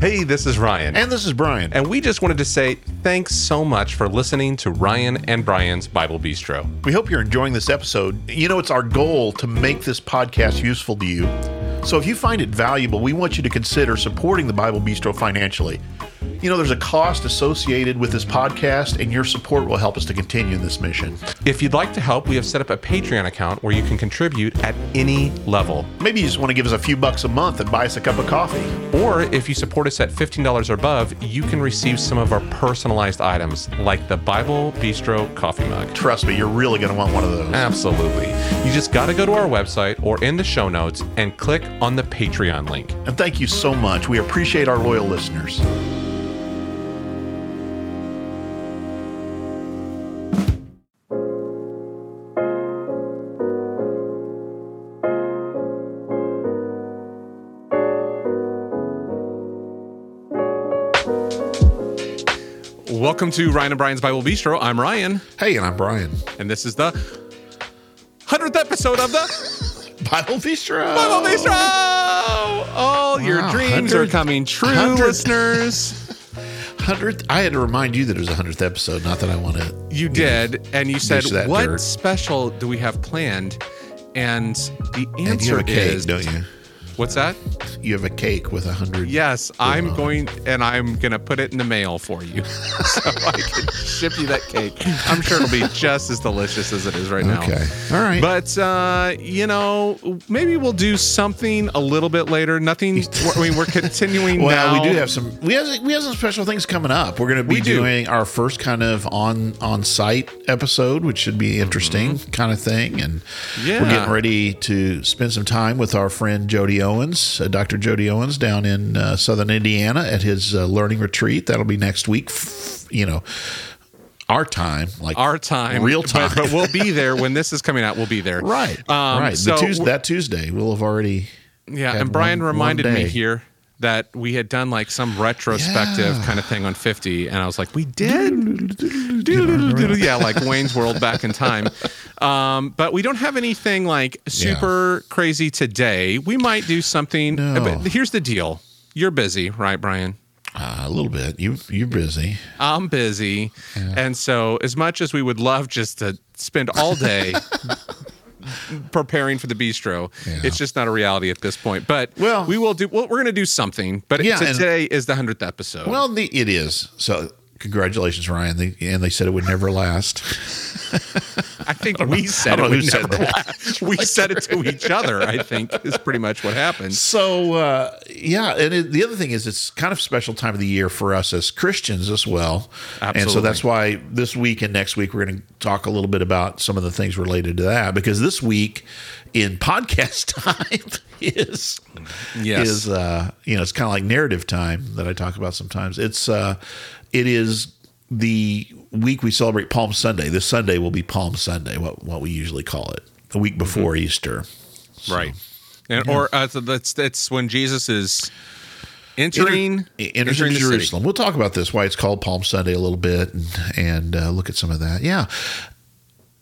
Hey, this is Ryan. And this is Brian. And we just wanted to say thanks so much for listening to Ryan and Brian's Bible Bistro. We hope you're enjoying this episode. You know, it's our goal to make this podcast useful to you. So if you find it valuable, we want you to consider supporting the Bible Bistro financially. You know, there's a cost associated with this podcast, and your support will help us to continue this mission. If you'd like to help, we have set up a Patreon account where you can contribute at any level. Maybe you just want to give us a few bucks a month and buy us a cup of coffee. Or if you support us at $15 or above, you can receive some of our personalized items, like the Bible Bistro coffee mug. Trust me, you're really going to want one of those. Absolutely. You just got to go to our website or in the show notes and click on the Patreon link. And thank you so much. We appreciate our loyal listeners. Welcome to Ryan and Brian's Bible Bistro. I'm Ryan, Hey, and I'm Brian. and this is the 100th episode of the Bible Bistro. Bible Bistro. All your Wow, dreams are 100 coming true, 100 listeners. Hundredth. I had to remind you that it was a hundredth episode. Not that I want to. You did, and you said, Dish that "What dirt." special do we have planned?" And the And you answer have a cake, is, don't you? "What's that?" You have a cake with a hundred. Yes, I'm on going, and I'm gonna put it in the mail for you, so I can ship you that cake. I'm sure it'll be just as delicious as it is right now. Okay. All right. But uh, you know, maybe we'll do something a little bit later. Nothing. I mean, we're continuing. well, now. we do have some. We have we have some special things coming up. We're going to be We do. doing our first kind of on on site episode, which should be interesting, kind of thing. And Mm-hmm. Yeah. we're getting ready to spend some time with our friend Jody Owens, uh, Dr. Jody Owens, down in uh, Southern Indiana at his uh, learning retreat. That'll be next week. You know, our time, like our time, real time. But, we'll be there when this is coming out. We'll be there. Right. Um, right. So Tuesday, that Tuesday, we'll have already. Yeah, and Brian one- one reminded me here that we had done like some retrospective Yeah. kind of thing on 50 and I was like, "We did?" Yeah, like Wayne's World back in time. Um, but we don't have anything like super crazy today. We might do something No. here's the deal. You're busy, right, Brian? Uh, a little bit. You you're busy. I'm busy. And so, as much as we would love just to spend all day preparing for the bistro, Yeah. it's just not a reality at this point. But Well- we will do. Well, we're going to do something. But Yeah, today is the hundredth episode. Well, the, it is. So congratulations, Ryan. They, and they said it would never last. I think we said it. would never last. We said it to each other. I think is pretty much what happened. So uh, yeah, and it, the other thing is it's kind of a special time of the year for us as Christians as well. Absolutely. And so that's why this week and next week we're going to talk a little bit about some of the things related to that because this week in podcast time is Yes. is uh, you know it's kind of like narrative time that I talk about sometimes. It's uh, it is the week we celebrate Palm Sunday. This Sunday will be Palm Sunday, what what we usually call it, the week before Easter. right. And or uh, so that's that's when Jesus is entering Enter- entering city. Jerusalem. We'll talk about this, why it's called Palm Sunday a little bit, and, and uh, look at some of that. Yeah.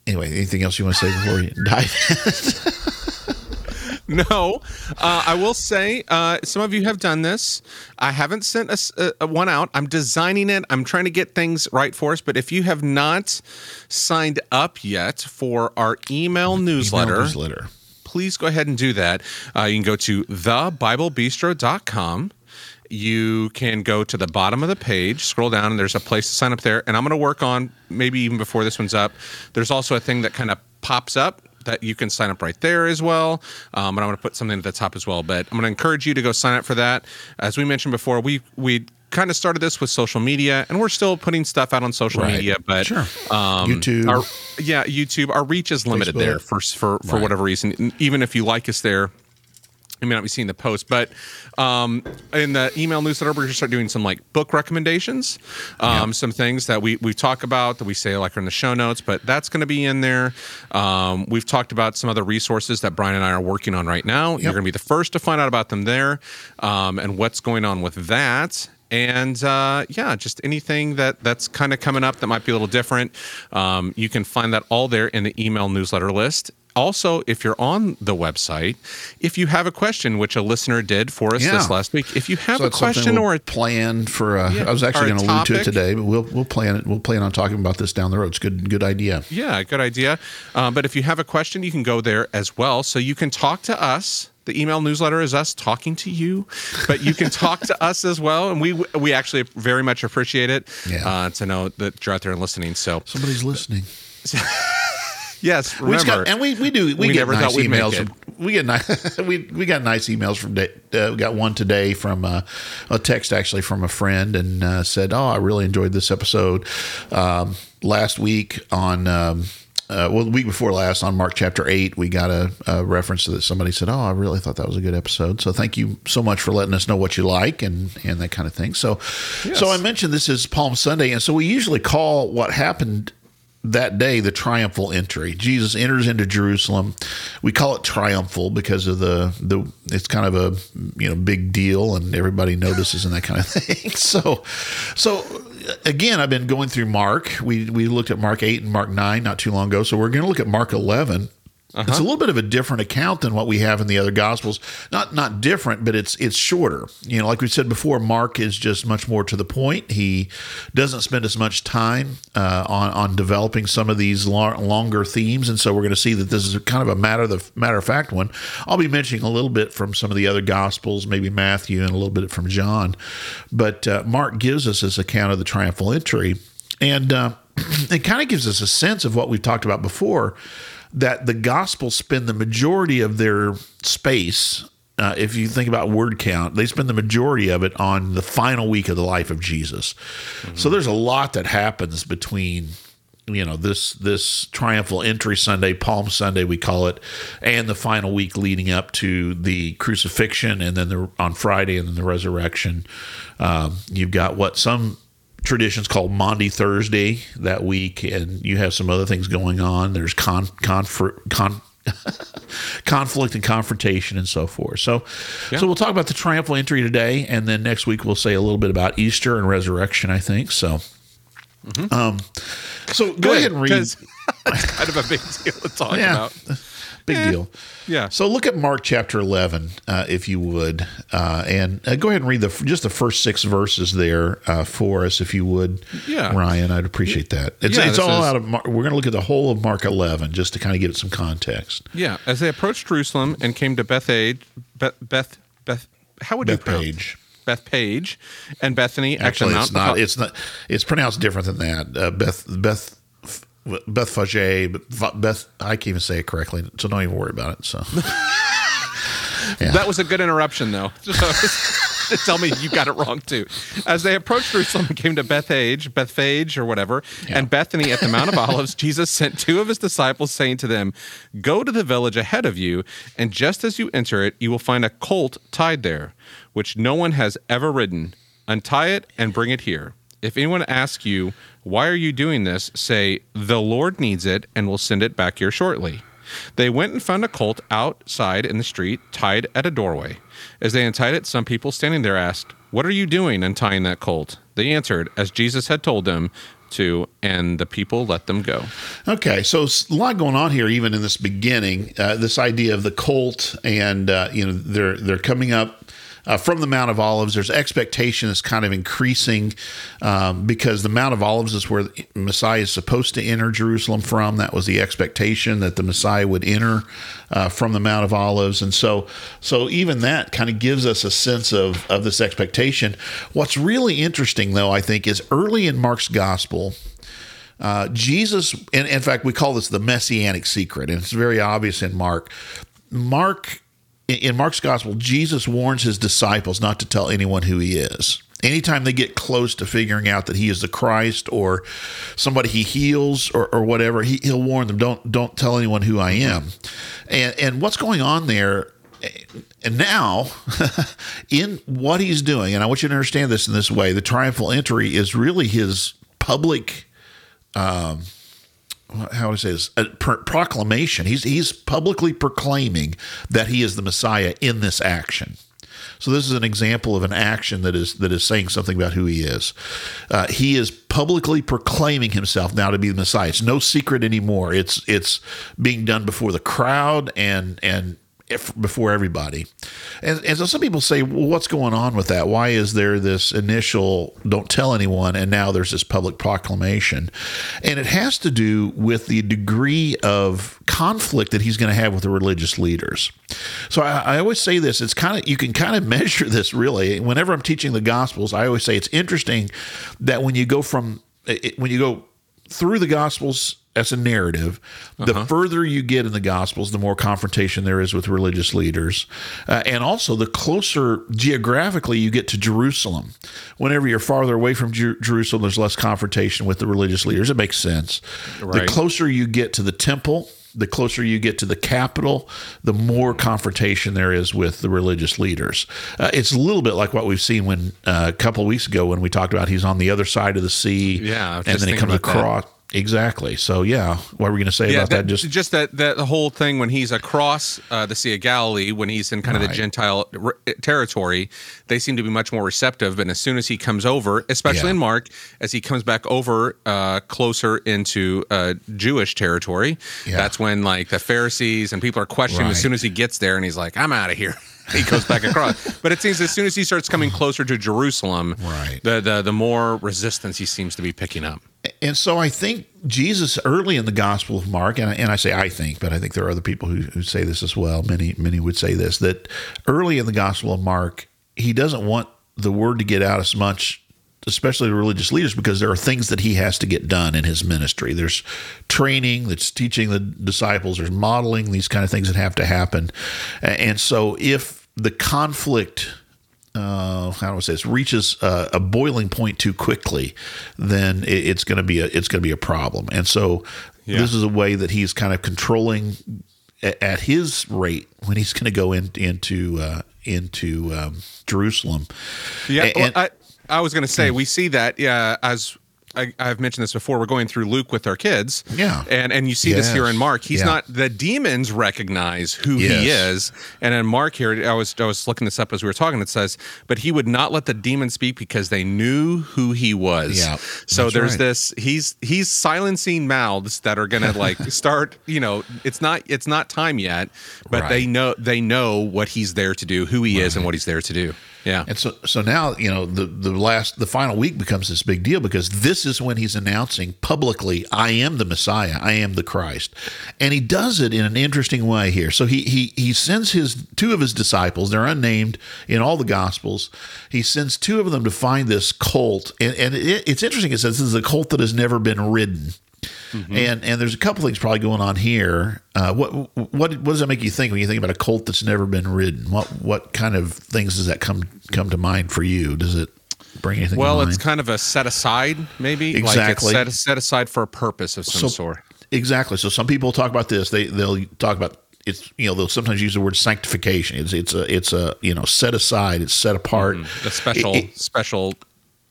Anyway, anything else you want to say before we dive? No, uh, I will say uh, some of you have done this. I haven't sent a, a one out. I'm designing it. I'm trying to get things right for us. But if you have not signed up yet for our email newsletter, Newsletter. please go ahead and do that. Uh, you can go to thebiblebistro.com. You can go to the bottom of the page, scroll down, and there's a place to sign up there. And I'm going to work on maybe even before this one's up. There's also a thing that kind of pops up that you can sign up right there as well. Um, and I'm going to put something at the top as well. But I'm going to encourage you to go sign up for that. As we mentioned before, we we kind of started this with social media, and we're still putting stuff out on social Right. media. But Sure. um, YouTube. our, yeah, YouTube. Our reach is limited Facebook. there for for for Right. whatever reason. Even if you like us there, you may not be seeing the post, but um, in the email newsletter, we're going to start doing some like book recommendations, um, some things that we we talk about that we say like are in the show notes, but that's going to be in there. Um, we've talked about some other resources that Brian and I are working on right now. You're going to be the first to find out about them there, um, and what's going on with that and uh, yeah, just anything that that's kind of coming up that might be a little different. Um, you can find that all there in the email newsletter list. Also, if you're on the website, if you have a question, which a listener did for us Yeah. this last week, if you have So a question we'll or a plan for. Uh, Yeah, I was actually going to allude to it today, but we'll we'll plan it. We'll plan on talking about this down the road. It's good good idea. Yeah, good idea. Um, but if you have a question, you can go there as well. So you can talk to us. The email newsletter is us talking to you, but you can talk to us as well, and we we actually very much appreciate it Yeah. uh, to know that you're out there and listening. So Somebody's listening. yes, We remember, got, and we, we do we, we get never nice thought we'd make emails. it. From, we get nice we we got nice emails from uh, we got one today from uh, a text actually from a friend and uh, said, "Oh, I really enjoyed this episode." Um, last week on. Um, uh, well, the week before last on Mark chapter 8, we got a, a reference to that. Somebody said, Oh, I really thought that was a good episode. So thank you so much for letting us know what you like and, and that kind of thing. So, so I mentioned this is Palm Sunday. And so we usually call what happened that day the triumphal entry. Jesus enters into Jerusalem. We call it triumphal because of the the it's kind of a you know big deal and everybody notices and that kind of thing. So so again, I've been going through Mark. We we looked at Mark 8 and Mark 9 not too long ago. So we're going to look at Mark 11. It's a little bit of a different account than what we have in the other gospels. Not not different, but it's it's shorter. You know, like we said before, Mark is just much more to the point. He doesn't spend as much time uh, on on developing some of these lo- longer themes, and so we're going to see that this is kind of a matter of the matter of fact one. I'll be mentioning a little bit from some of the other gospels, maybe Matthew, and a little bit from John, but uh, Mark gives us this account of the triumphal entry, and uh, it kind of gives us a sense of what we've talked about before that the gospel spend the majority of their space. Uh, if you think about word count, they spend the majority of it on the final week of the life of Jesus. So there's a lot that happens between you know this this triumphal entry Sunday, Palm Sunday we call it, and the final week leading up to the crucifixion, and then the, on Friday and then the resurrection. Um, you've got what some traditions called Maundy Thursday that week, and you have some other things going on. There's con, confer, con conflict and confrontation and so forth. So, so we'll talk about the triumphal entry today, and then next week we'll say a little bit about Easter and resurrection. I think so. Um, so go ahead and read. kind of a big deal to talk Yeah. about. Big Eh, deal. yeah. So look at Mark chapter 11, uh, if you would, uh, and uh, go ahead and read the just the first six verses there uh, for us, if you would. Yeah. Ryan, I'd appreciate that. It's, Yeah, it's all is- out of. Mark. We're going to look at the whole of Mark 11 just to kind of give it some context. Yeah, as they approached Jerusalem and came to Bethage, Beth, Beth, Beth, how would you pronounce Bethpage. Bethpage and Bethany. Actually, at it's not. It's not. It's pronounced different than that. Uh, Beth Beth. Fage, Beth, I can't even say it correctly, so don't even worry about it. So, That was a good interruption, though. So, tell me you got it wrong too. As they approached Jerusalem and came to Bethage, Bethphage, or whatever, and Bethany at the Mount of Olives, Jesus sent two of his disciples, saying to them, "Go to the village ahead of you, and just as you enter it, you will find a colt tied there, which no one has ever ridden. Untie it and bring it here." If anyone asks you, Why are you doing this? say, The Lord needs it and we'll send it back here shortly. They went and found a colt outside in the street, tied at a doorway. As they untied it, some people standing there asked, What are you doing untying that colt? They answered, as Jesus had told them to, and the people let them go. Okay, so a lot going on here, even in this beginning. Uh, this idea of the colt, and uh, you know, they're they're coming up uh, from the Mount of Olives. There's expectation is kind of increasing um, because the Mount of Olives is where the Messiah is supposed to enter Jerusalem from. That was the expectation that the Messiah would enter uh, from the Mount of Olives, and so so even that kind of gives us a sense of of this expectation. What's really interesting, though, I think, is early in Mark's gospel. Uh, Jesus, and in fact, we call this the messianic secret, and it's very obvious in Mark. Mark, in Mark's gospel, Jesus warns his disciples not to tell anyone who he is. Anytime they get close to figuring out that he is the Christ or somebody he heals or, or whatever, he, he'll warn them, don't don't tell anyone who I am. And and what's going on there and now, in what he's doing, and I want you to understand this in this way the triumphal entry is really his public um, how I say this? A pro- proclamation. He's he's publicly proclaiming that he is the Messiah in this action. So this is an example of an action that is that is saying something about who he is. Uh, he is publicly proclaiming himself now to be the Messiah. It's no secret anymore. It's it's being done before the crowd and and if, before everybody. And, and so some people say, well, what's going on with that? Why is there this initial don't tell anyone and now there's this public proclamation? And it has to do with the degree of conflict that he's going to have with the religious leaders. So I, I always say this, it's kind of, you can kind of measure this really. Whenever I'm teaching the Gospels, I always say it's interesting that when you go from, when you go through the Gospels as a narrative. The uh-huh. further you get in the Gospels, the more confrontation there is with religious leaders. Uh, and also, the closer geographically you get to Jerusalem. Whenever you're farther away from Jer- Jerusalem, there's less confrontation with the religious leaders. It makes sense. Right. The closer you get to the temple, the closer you get to the capital, the more confrontation there is with the religious leaders. Uh, it's a little bit like what we've seen when uh, a couple of weeks ago when we talked about he's on the other side of the sea. Yeah, and then he comes across. That. Exactly. So yeah, what were we going to say yeah, about that, that? Just just that that the whole thing when he's across uh, the Sea of Galilee, when he's in kind right. of the Gentile r- territory, they seem to be much more receptive. And as soon as he comes over, especially yeah. in Mark, as he comes back over uh, closer into uh, Jewish territory, yeah. that's when like the Pharisees and people are questioning right. as soon as he gets there, and he's like, "I'm out of here." he goes back across. But it seems as soon as he starts coming closer to Jerusalem, right. the, the the more resistance he seems to be picking up. And so I think Jesus early in the Gospel of Mark, and I, and I say I think, but I think there are other people who, who say this as well. Many many would say this that early in the Gospel of Mark, he doesn't want the word to get out as much especially the religious leaders, because there are things that he has to get done in his ministry. There's training, that's teaching the disciples, there's modeling, these kind of things that have to happen. And so if the conflict uh, how do I say this reaches uh, a boiling point too quickly, then it, it's going to be a it's going to be a problem. And so yeah. this is a way that he's kind of controlling at, at his rate when he's going to go in, into uh, into um, Jerusalem. Yeah, and, well, I I was going to say we see that yeah as I, have mentioned this before. We're going through Luke with our kids, yeah, and and you see yes. this here in Mark. He's yeah. not the demons recognize who yes. he is, and in Mark here, I was I was looking this up as we were talking. It says, but he would not let the demons speak because they knew who he was. Yeah, so there's right. this. He's he's silencing mouths that are gonna like start. You know, it's not it's not time yet, but right. they know they know what he's there to do, who he right. is, and what he's there to do. Yeah. And so so now, you know, the the last the final week becomes this big deal because this is when he's announcing publicly, I am the Messiah, I am the Christ. And he does it in an interesting way here. So he he he sends his two of his disciples, they're unnamed in all the gospels. He sends two of them to find this colt. And and it, it's interesting it says this is a colt that has never been ridden. Mm-hmm. And and there's a couple things probably going on here. Uh, what what what does that make you think when you think about a colt that's never been ridden? What what kind of things does that come come to mind for you? Does it bring anything? Well, it's kind of a set aside, maybe exactly like set, set aside for a purpose of some so, sort. Exactly. So some people talk about this. They they'll talk about it's you know they'll sometimes use the word sanctification. It's it's a it's a you know set aside. It's set apart. Mm-hmm. The special it, it, special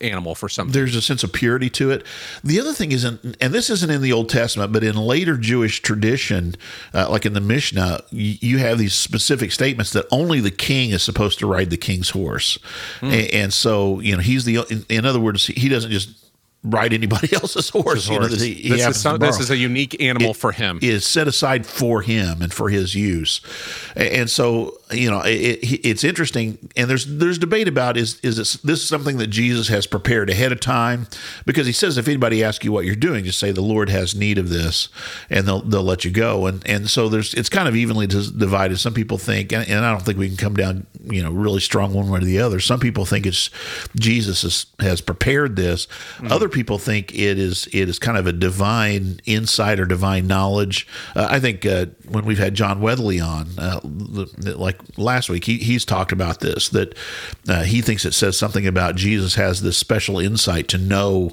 animal for something. There's a sense of purity to it. The other thing isn't, and this isn't in the Old Testament, but in later Jewish tradition, uh, like in the Mishnah, you, you, have these specific statements that only the king is supposed to ride the king's horse, mm. and, and, so you know he's the. In, in other words, he doesn't just ride anybody else's horse. You know, he, he this, is some, this, is a unique animal it for him. Is set aside for him and for his use, and so you know it, it's interesting. And there's there's debate about is is this, this something that Jesus has prepared ahead of time? Because he says if anybody asks you what you're doing, just say the Lord has need of this, and they'll they'll let you go. And and so there's it's kind of evenly divided. Some people think, and, and I don't think we can come down you know really strong one way or the other. Some people think it's Jesus has, has prepared this. Mm-hmm. Other people think it is it is kind of a divine insight or divine knowledge. Uh, I think uh, when we've had John Weatherly on, uh, like last week, he, he's talked about this that uh, he thinks it says something about Jesus has this special insight to know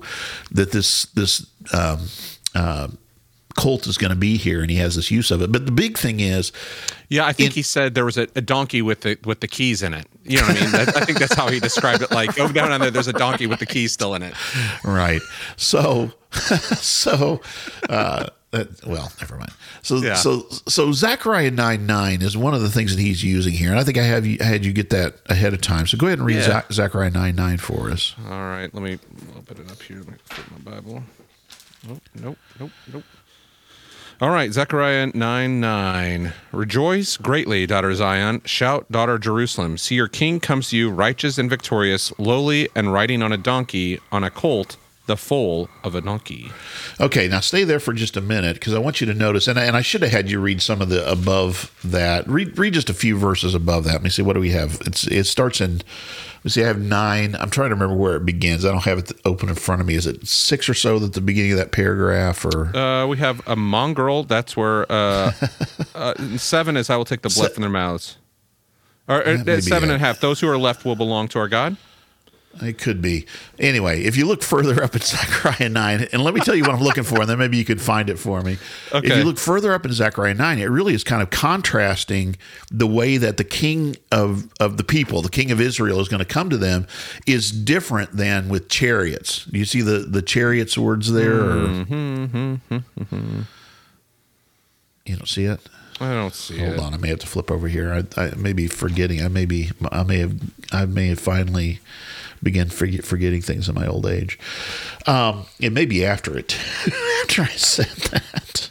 that this this. Um, uh, colt is going to be here and he has this use of it but the big thing is yeah i think in, he said there was a, a, donkey with the with the keys in it you know what i mean that, i think that's how he described it like go down on there there's a donkey with the keys still in it right so so uh well, never mind. So Yeah. so so Zechariah nine nine is one of the things that he's using here, and I think I have you I had you get that ahead of time. So go ahead and read Yeah. Zechariah nine nine for us. All right, let me open it up here. Let me my Bible. Nope, nope, nope, nope. All right, Zechariah 9 9. Rejoice greatly, daughter Zion. Shout, daughter Jerusalem. See, your king comes to you, righteous and victorious, lowly and riding on a donkey, on a colt, the foal of a donkey. Okay, now stay there for just a minute because I want you to notice, and I, and I should have had you read some of the above that. Read read just a few verses above that. Let me see. What do we have? It's it starts in. Me see. I have nine. I'm trying to remember where it begins. I don't have it open in front of me. Is it six or so at the beginning of that paragraph, or Uh, we have a mongrel. That's where uh, uh, seven is I will take the blood Se- from their mouths. Or, be seven and a half. Those who are left will belong to our God. It could be. Anyway, if you look further up in Zechariah 9, and let me tell you what I'm looking for, and then maybe you could find it for me. If you look further up in Zechariah 9, it really is kind of contrasting the way that the king of, of the people, the king of Israel, is going to come to them is different than with chariots. You see the, the chariots words there? Or, mm-hmm, mm-hmm, mm-hmm. you don't see it? I don't see Hold it. on, I may have to flip over here. I, I may be forgetting. I may be. I may have. I may have finally forget, forgetting things in my old age. Um, it may be after it. after I said that.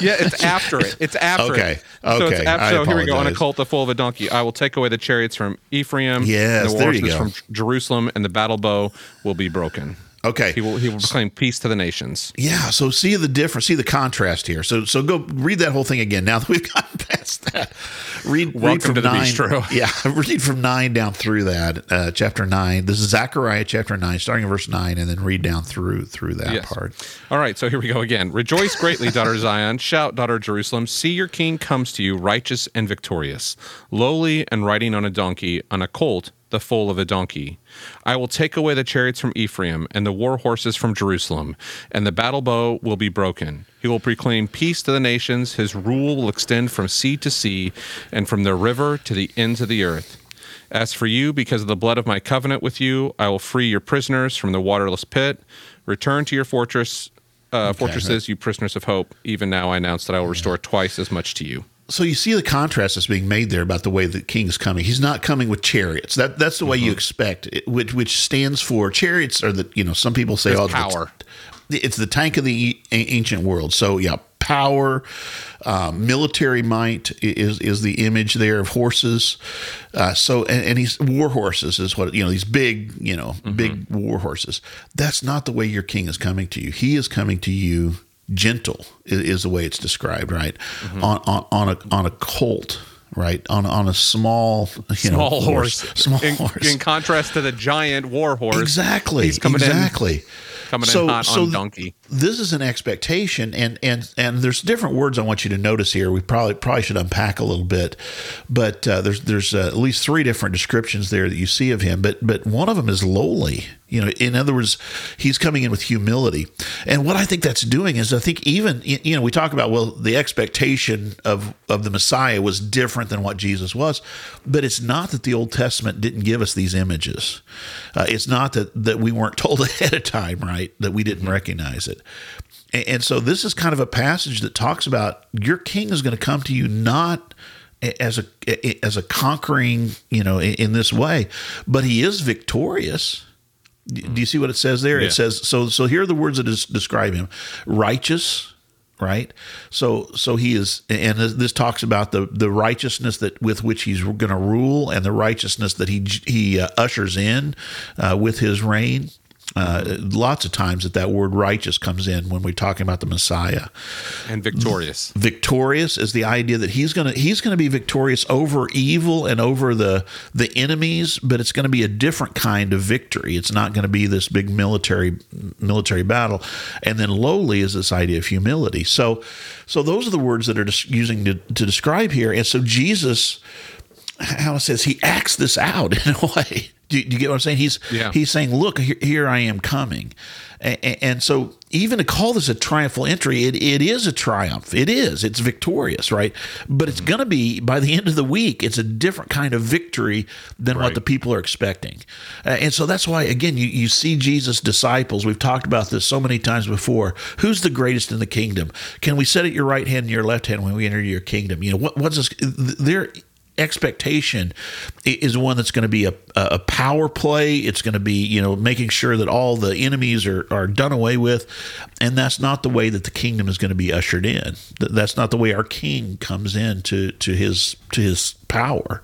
Yeah, it's after it. It's after Okay. it. So, it's Okay. after, so here we go. On a colt, the foal of a donkey. I will take away the chariots from Ephraim. Yes, and the there you horses go. from Jerusalem, and the battle bow will be broken. Okay. He will. He will proclaim peace to the nations. Yeah. So see the difference. See the contrast here. So so go read that whole thing again. Now that we've gotten past that, read read from to the nine. bistro. Yeah, read from nine down through that uh, chapter nine. This is Zechariah chapter nine, starting in verse nine, and then read down through through that Yes. part. All right, so here we go again. Rejoice greatly, daughter Zion. Shout, daughter Jerusalem. See, your king comes to you, righteous and victorious, lowly and riding on a donkey, on a colt, the foal of a donkey. I will take away the chariots from Ephraim and the war horses from Jerusalem, and the battle bow will be broken. He will proclaim peace to the nations. His rule will extend from sea to sea and from the river to the ends of the earth. As for you, because of the blood of my covenant with you, I will free your prisoners from the waterless pit. Return to your fortress, uh, fortresses, you prisoners of hope. Even now, I announce that I will restore twice as much to you. So you see the contrast that's being made there about the way the king's coming. He's not coming with chariots. That that's the way Mm-hmm. you expect. It, which which stands for chariots are the you know some people say It's oh power. It's, it's the tank of the a- ancient world. So yeah, power, um, military might is is the image there of horses. Uh, so and, and he's war horses is what you know these big you know Mm-hmm. big war horses. That's not the way your king is coming to you. He is coming to you gentle i- is the way it's described, right? Mm-hmm. On, on on a on a colt, right? On on a small you know, Small horse. small in, horse. In contrast to the giant war horse. exactly, He's coming exactly. in, coming So- in hot so on donkey. This is an expectation, and and and there's different words I want you to notice here. We probably probably should unpack a little bit, but uh, there's there's uh, at least three different descriptions there that you see of him. But but one of them is lowly. You know, in other words, he's coming in with humility. And what I think that's doing is, I think even you know, we talk about well, the expectation of of the Messiah was different than what Jesus was, but it's not that the Old Testament didn't give us these images. Uh, it's not that that we weren't told ahead of time, right? That we didn't recognize it. And, and so this is kind of a passage that talks about your king is going to come to you not as a as a conquering, you know, in, in this way, but he is victorious. Do you see what it says there? Yeah. It says so. So here are the words that des- describe him: righteous, right? So so he is, and this- this talks about the the righteousness that with which he's going to rule, and the righteousness that he he uh, ushers in uh, with his reign. Uh, lots of times that that word righteous comes in when we're talking about the Messiah. And victorious. victorious is the idea that he's to he's to be victorious over evil and over the the enemies but it's to be a different kind of victory. It's not to be this big military military battle. And then lowly is this idea of humility. So so those are the words that are just using to, to describe here. And so Jesus how it says he acts this out in a way. Do, do you get what I'm saying? He's Yeah. he's saying, "Look, here, here I am coming," and, and so even to call this a triumphal entry, it, it is a triumph. It is. It's victorious, right? But it's going to be by the end of the week. It's a different kind of victory than what the people are expecting, uh, and so that's why again you you see Jesus' disciples. We've talked about this so many times before. Who's the greatest in the kingdom? Can we sit at your right hand and your left hand when we enter your kingdom? You know what? What's this? Their expectation is one that's going to be a, a power play. It's going to be, you know, making sure that all the enemies are, are done away with. And that's not the way that the kingdom is going to be ushered in. That's not the way our king comes in to, to his, to his power.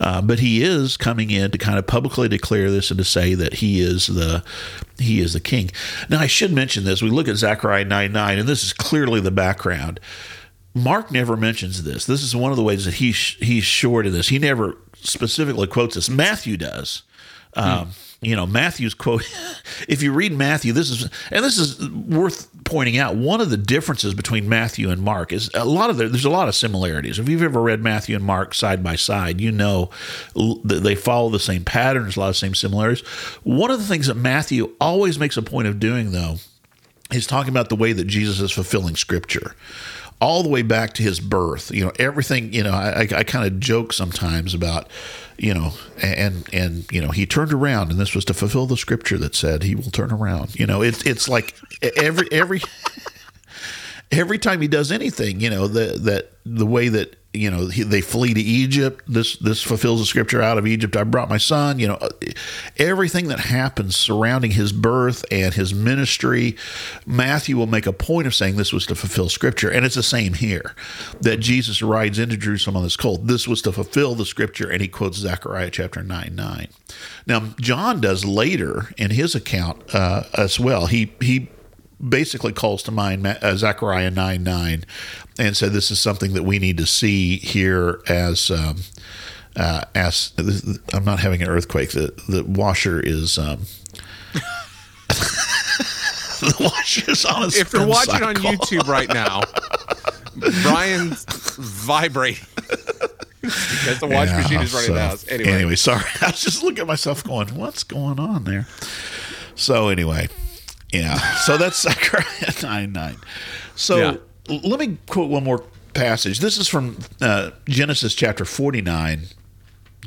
Uh, but he is coming in to kind of publicly declare this and to say that he is the, he is the king. Now I should mention this. We look at Zechariah 9, 9, and this is clearly the background. Mark never mentions this. This is one of the ways that he he's short of this. He never specifically quotes this. Matthew does. Um, You know, Matthew's quote. If you read Matthew, this is and this is worth pointing out. One of the differences between Matthew and Mark is a lot of the, there's a lot of similarities. If you've ever read Matthew and Mark side by side, you know that they follow the same patterns, a lot of same similarities. One of the things that Matthew always makes a point of doing, though, he's talking about the way that Jesus is fulfilling scripture all the way back to his birth you know everything you know i, I, kind of joke sometimes about you know and and you know he turned around and this was to fulfill the scripture that said he will turn around. You know it's it's like every every every time he does anything, you know, the, that the way that you know he, they flee to Egypt, this this fulfills the scripture out of Egypt. I brought my son. You know, everything that happens surrounding his birth and his ministry, Matthew will make a point of saying this was to fulfill scripture, and it's the same here. That Jesus rides into Jerusalem on this colt. This was to fulfill the scripture, and he quotes Zechariah chapter nine nine. Now John does later in his account uh, as well. He he basically calls to mind uh, Zechariah 9 9 and said this is something that we need to see here as. Um, uh, as I'm not having an earthquake. The the washer is um, the washer is on a If you're watching on. YouTube right now, Brian's vibrating because the wash Yeah, machine is running so, house. Anyway, anyway, sorry. I was just looking at myself going, what's going on there? So anyway, yeah. So that's Zechariah 9 9. So Yeah. let me quote one more passage. This is from uh, Genesis chapter 49.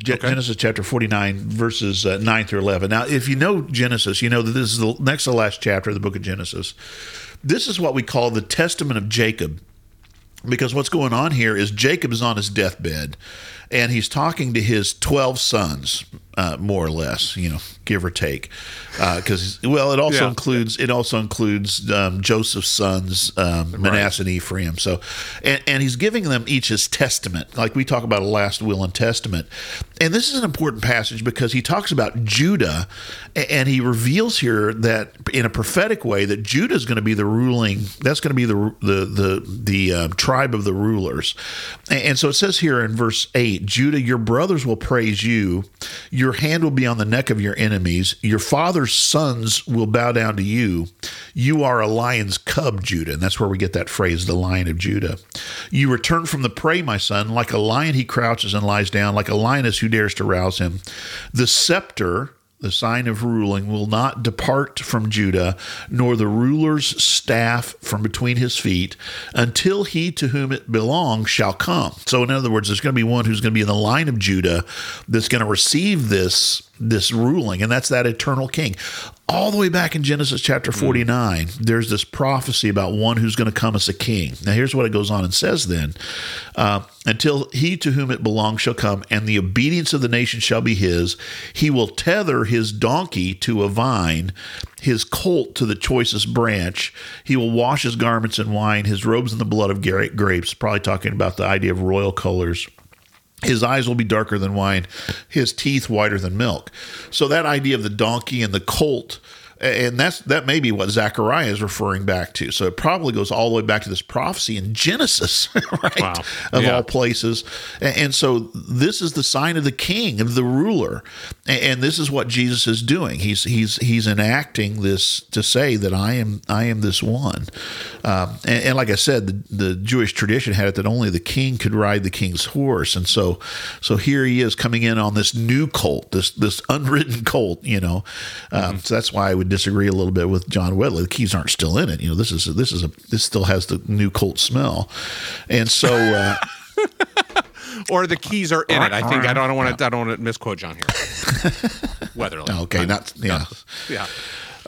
Ge- Okay. Genesis chapter 49, verses uh, 9 through 11. Now, if you know Genesis, you know that this is the next to the last chapter of the book of Genesis. This is what we call the Testament of Jacob because what's going on here is Jacob is on his deathbed and he's talking to his 12 sons uh, more or less you know give or take because well it also Yeah. includes it also includes um, Joseph's sons um, Manasseh and Ephraim. So and, and he's giving them each his testament. Like we talk about a last will and testament. And this is an important passage because he talks about Judah and he reveals here that in a prophetic way that Judah is going to be the ruling that's going to be the the the the um, tribe of the rulers. And, and so it says here in verse 8 Judah your brothers will praise you. Your hand will be on the neck of your enemies. Your father's sons will bow down to you. You are a lion's cub Judah. And that's where we get that phrase the lion of Judah. You return from the prey my son. Like a lion he crouches and lies down. Like a lioness who dares to rouse him. The scepter the sign of ruling will not depart from Judah, nor the ruler's staff from between his feet, until he to whom it belongs shall come. So, in other words, there's going to be one who's going to be in the line of Judah that's going to receive this this ruling, and that's that eternal king. All the way back in Genesis chapter 49, there's this prophecy about one who's going to come as a king. Now, here's what it goes on and says then uh, until he to whom it belongs shall come, and the obedience of the nation shall be his. He will tether his donkey to a vine, his colt to the choicest branch. He will wash his garments in wine, his robes in the blood of grapes. Probably talking about the idea of royal colors. His eyes will be darker than wine, his teeth whiter than milk. So that idea of the donkey and the colt and that's that may be what Zechariah is referring back to. So it probably goes all the way back to this prophecy in Genesis, right? Wow. Of Yeah. all places. And, so this is the sign of the king, of the ruler. And, and this is what Jesus is doing. He's he's he's enacting this to say that I am I am this one. Um, and, and like I said, the, the Jewish tradition had it that only the king could ride the king's horse. And so so here he is coming in on this new colt, this this unridden colt, you know. Um, so that's why I would disagree a little bit with John Wesley. The keys aren't still in it. You know, this is this is a this still has the new colt smell. And so uh, Or the keys are in it. I think I don't want to. I don't want to misquote John here. Weatherly. okay, not yeah. Yeah.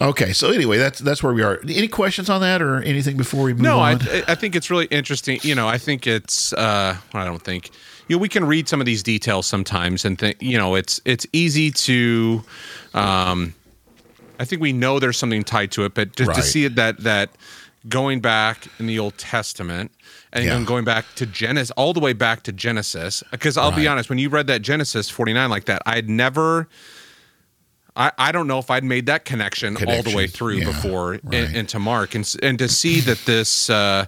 Okay, so anyway, that's that's where we are. Any questions on that or anything before we move on. No, I? I think it's really interesting. You know, I think it's. Uh, I don't think. You know, we can read some of these details sometimes, and think. You know, it's it's easy to. Um, I think we know there's something tied to it, but to, Right. to see it that that going back in the Old Testament and Yeah. going back to Genesis, all the way back to Genesis, because I'll be honest, when you read that Genesis 49 like that, I had never. I, I don't know if I'd made that connection, all the way through yeah, before right. in, into Mark, and and to see that this uh,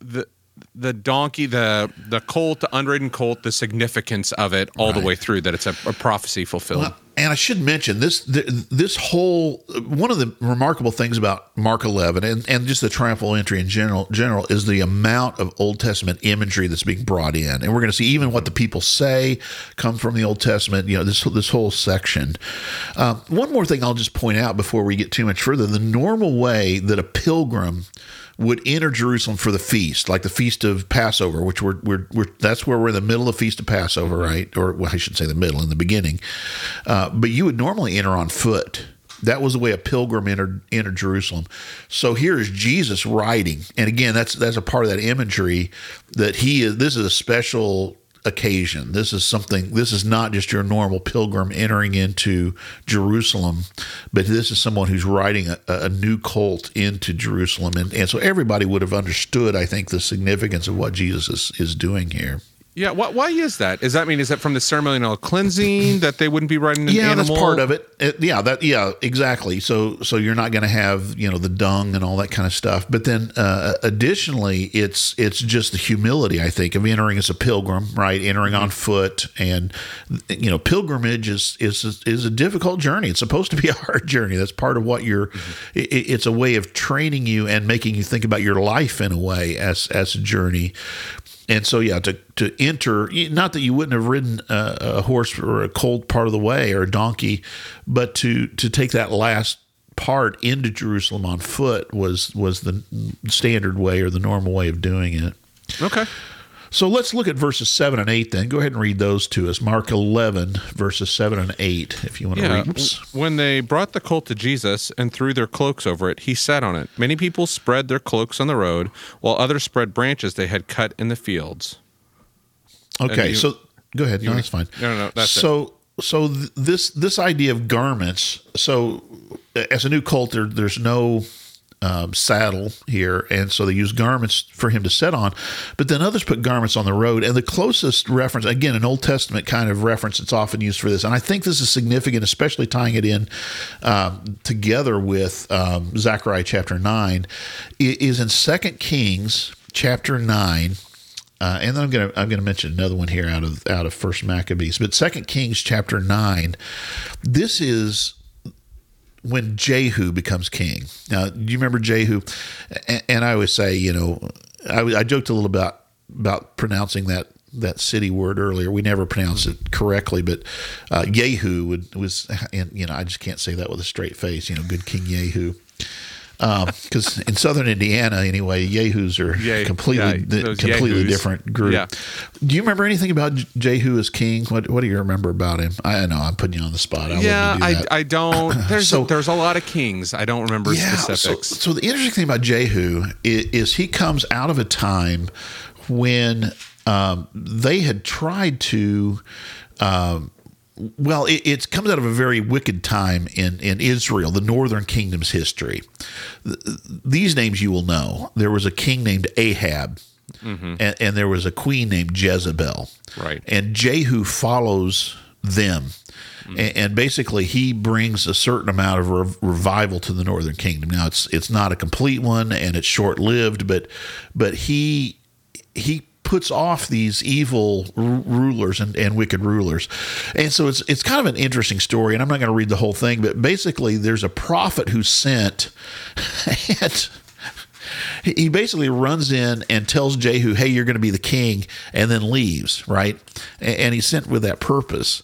the the donkey, the the colt, the unridden colt, the significance of it all the way through that it's a, a prophecy fulfilled. Well, and I should mention this this whole one of the remarkable things about Mark 11 and, and just the triumphal entry in general general is the amount of Old Testament imagery that's being brought in, and we're going to see even what the people say come from the Old Testament. You know this this whole section. Um, one more thing I'll just point out before we get too much further: the normal way that a pilgrim would enter Jerusalem for the feast, like the feast of Passover, which we're, we're, we're that's where we're in the middle of the feast of Passover, right? Or well, I should say the middle, in the beginning. Uh, but you would normally enter on foot. That was the way a pilgrim entered entered Jerusalem. So here is Jesus riding, and again, that's that's a part of that imagery that he is. This is a special occasion. This is something. This is not just your normal pilgrim entering into Jerusalem, but this is someone who's riding a, a new cult into Jerusalem, and and so everybody would have understood. I think the significance of what Jesus is is doing here. Yeah, why, why is that? Is that mean is that from the ceremonial cleansing that they wouldn't be riding an yeah, animal? that's part of it. It- Yeah, that yeah, exactly. So so you're not going to have you know the dung and all that kind of stuff. But then uh, additionally, it's it's just the humility I think of entering as a pilgrim, right? Entering on foot, and you know, pilgrimage is is is a difficult journey. It's supposed to be a hard journey. That's part of what you're. It, it's a way of training you and making you think about your life in a way as as a journey. And so, yeah, to, to enter, not that you wouldn't have ridden a, a horse or a colt part of the way or a donkey, but to to take that last part into Jerusalem on foot was was the standard way or the normal way of doing it. Okay. So let's look at verses seven and eight. Then go ahead and read those to us. Mark eleven, verses seven and eight. If you want to Yeah. read. Oops. When they brought the colt to Jesus and threw their cloaks over it, he sat on it. Many people spread their cloaks on the road, while others spread branches they had cut in the fields. Okay, you- so go ahead. No, that's fine. No, no, that's it. so. So th- this this idea of garments. So as a new cult, there, there's no um, saddle here, and so they use garments for him to sit on. But then others put garments on the road, and the closest reference, again, an Old Testament kind of reference that's often used for this, and I think this is significant, especially tying it in um, together with um, Zechariah chapter nine, is in Second Kings chapter nine. Uh, and then I'm gonna I'm gonna mention another one here out of out of First Maccabees, but Second Kings chapter nine. This is when Jehu becomes king. Now, do you remember Jehu? And, and I always say, you know, I, I joked a little about about pronouncing that that city word earlier. We never pronounce it correctly, but uh, would, was, and you know, I just can't say that with a straight face. You know, good King Yehu. Because in southern Indiana, anyway, Yehus are completely yeah, di- completely different group. Yeah. Do you remember anything about Jehu as king? What What do you remember about him? I know I'm putting you on the spot. I yeah, do I. I don't. There's So- there's a lot of kings. I don't remember so, specifics. so the interesting thing about Jehu is, is he comes out of a time when um, they had tried to. Um, well, it, it comes out of a very wicked time in, in Israel, the northern kingdom's history. Th- These names you will know. There was a king named Ahab, mm-hmm. and, and there was a queen named Jezebel. Right. And Jehu follows them. Mm. and, and, basically he brings a certain amount of re- revival to the northern kingdom. Now it's it's not a complete one and it's short lived, but but he he puts off these evil r- rulers and, and wicked rulers. And so it's it's kind of an interesting story, and I'm not going to read the whole thing, but basically there's a prophet who's sent and he basically runs in and tells Jehu, "Hey, you're going to be the king," and then leaves. Right, and he's sent with that purpose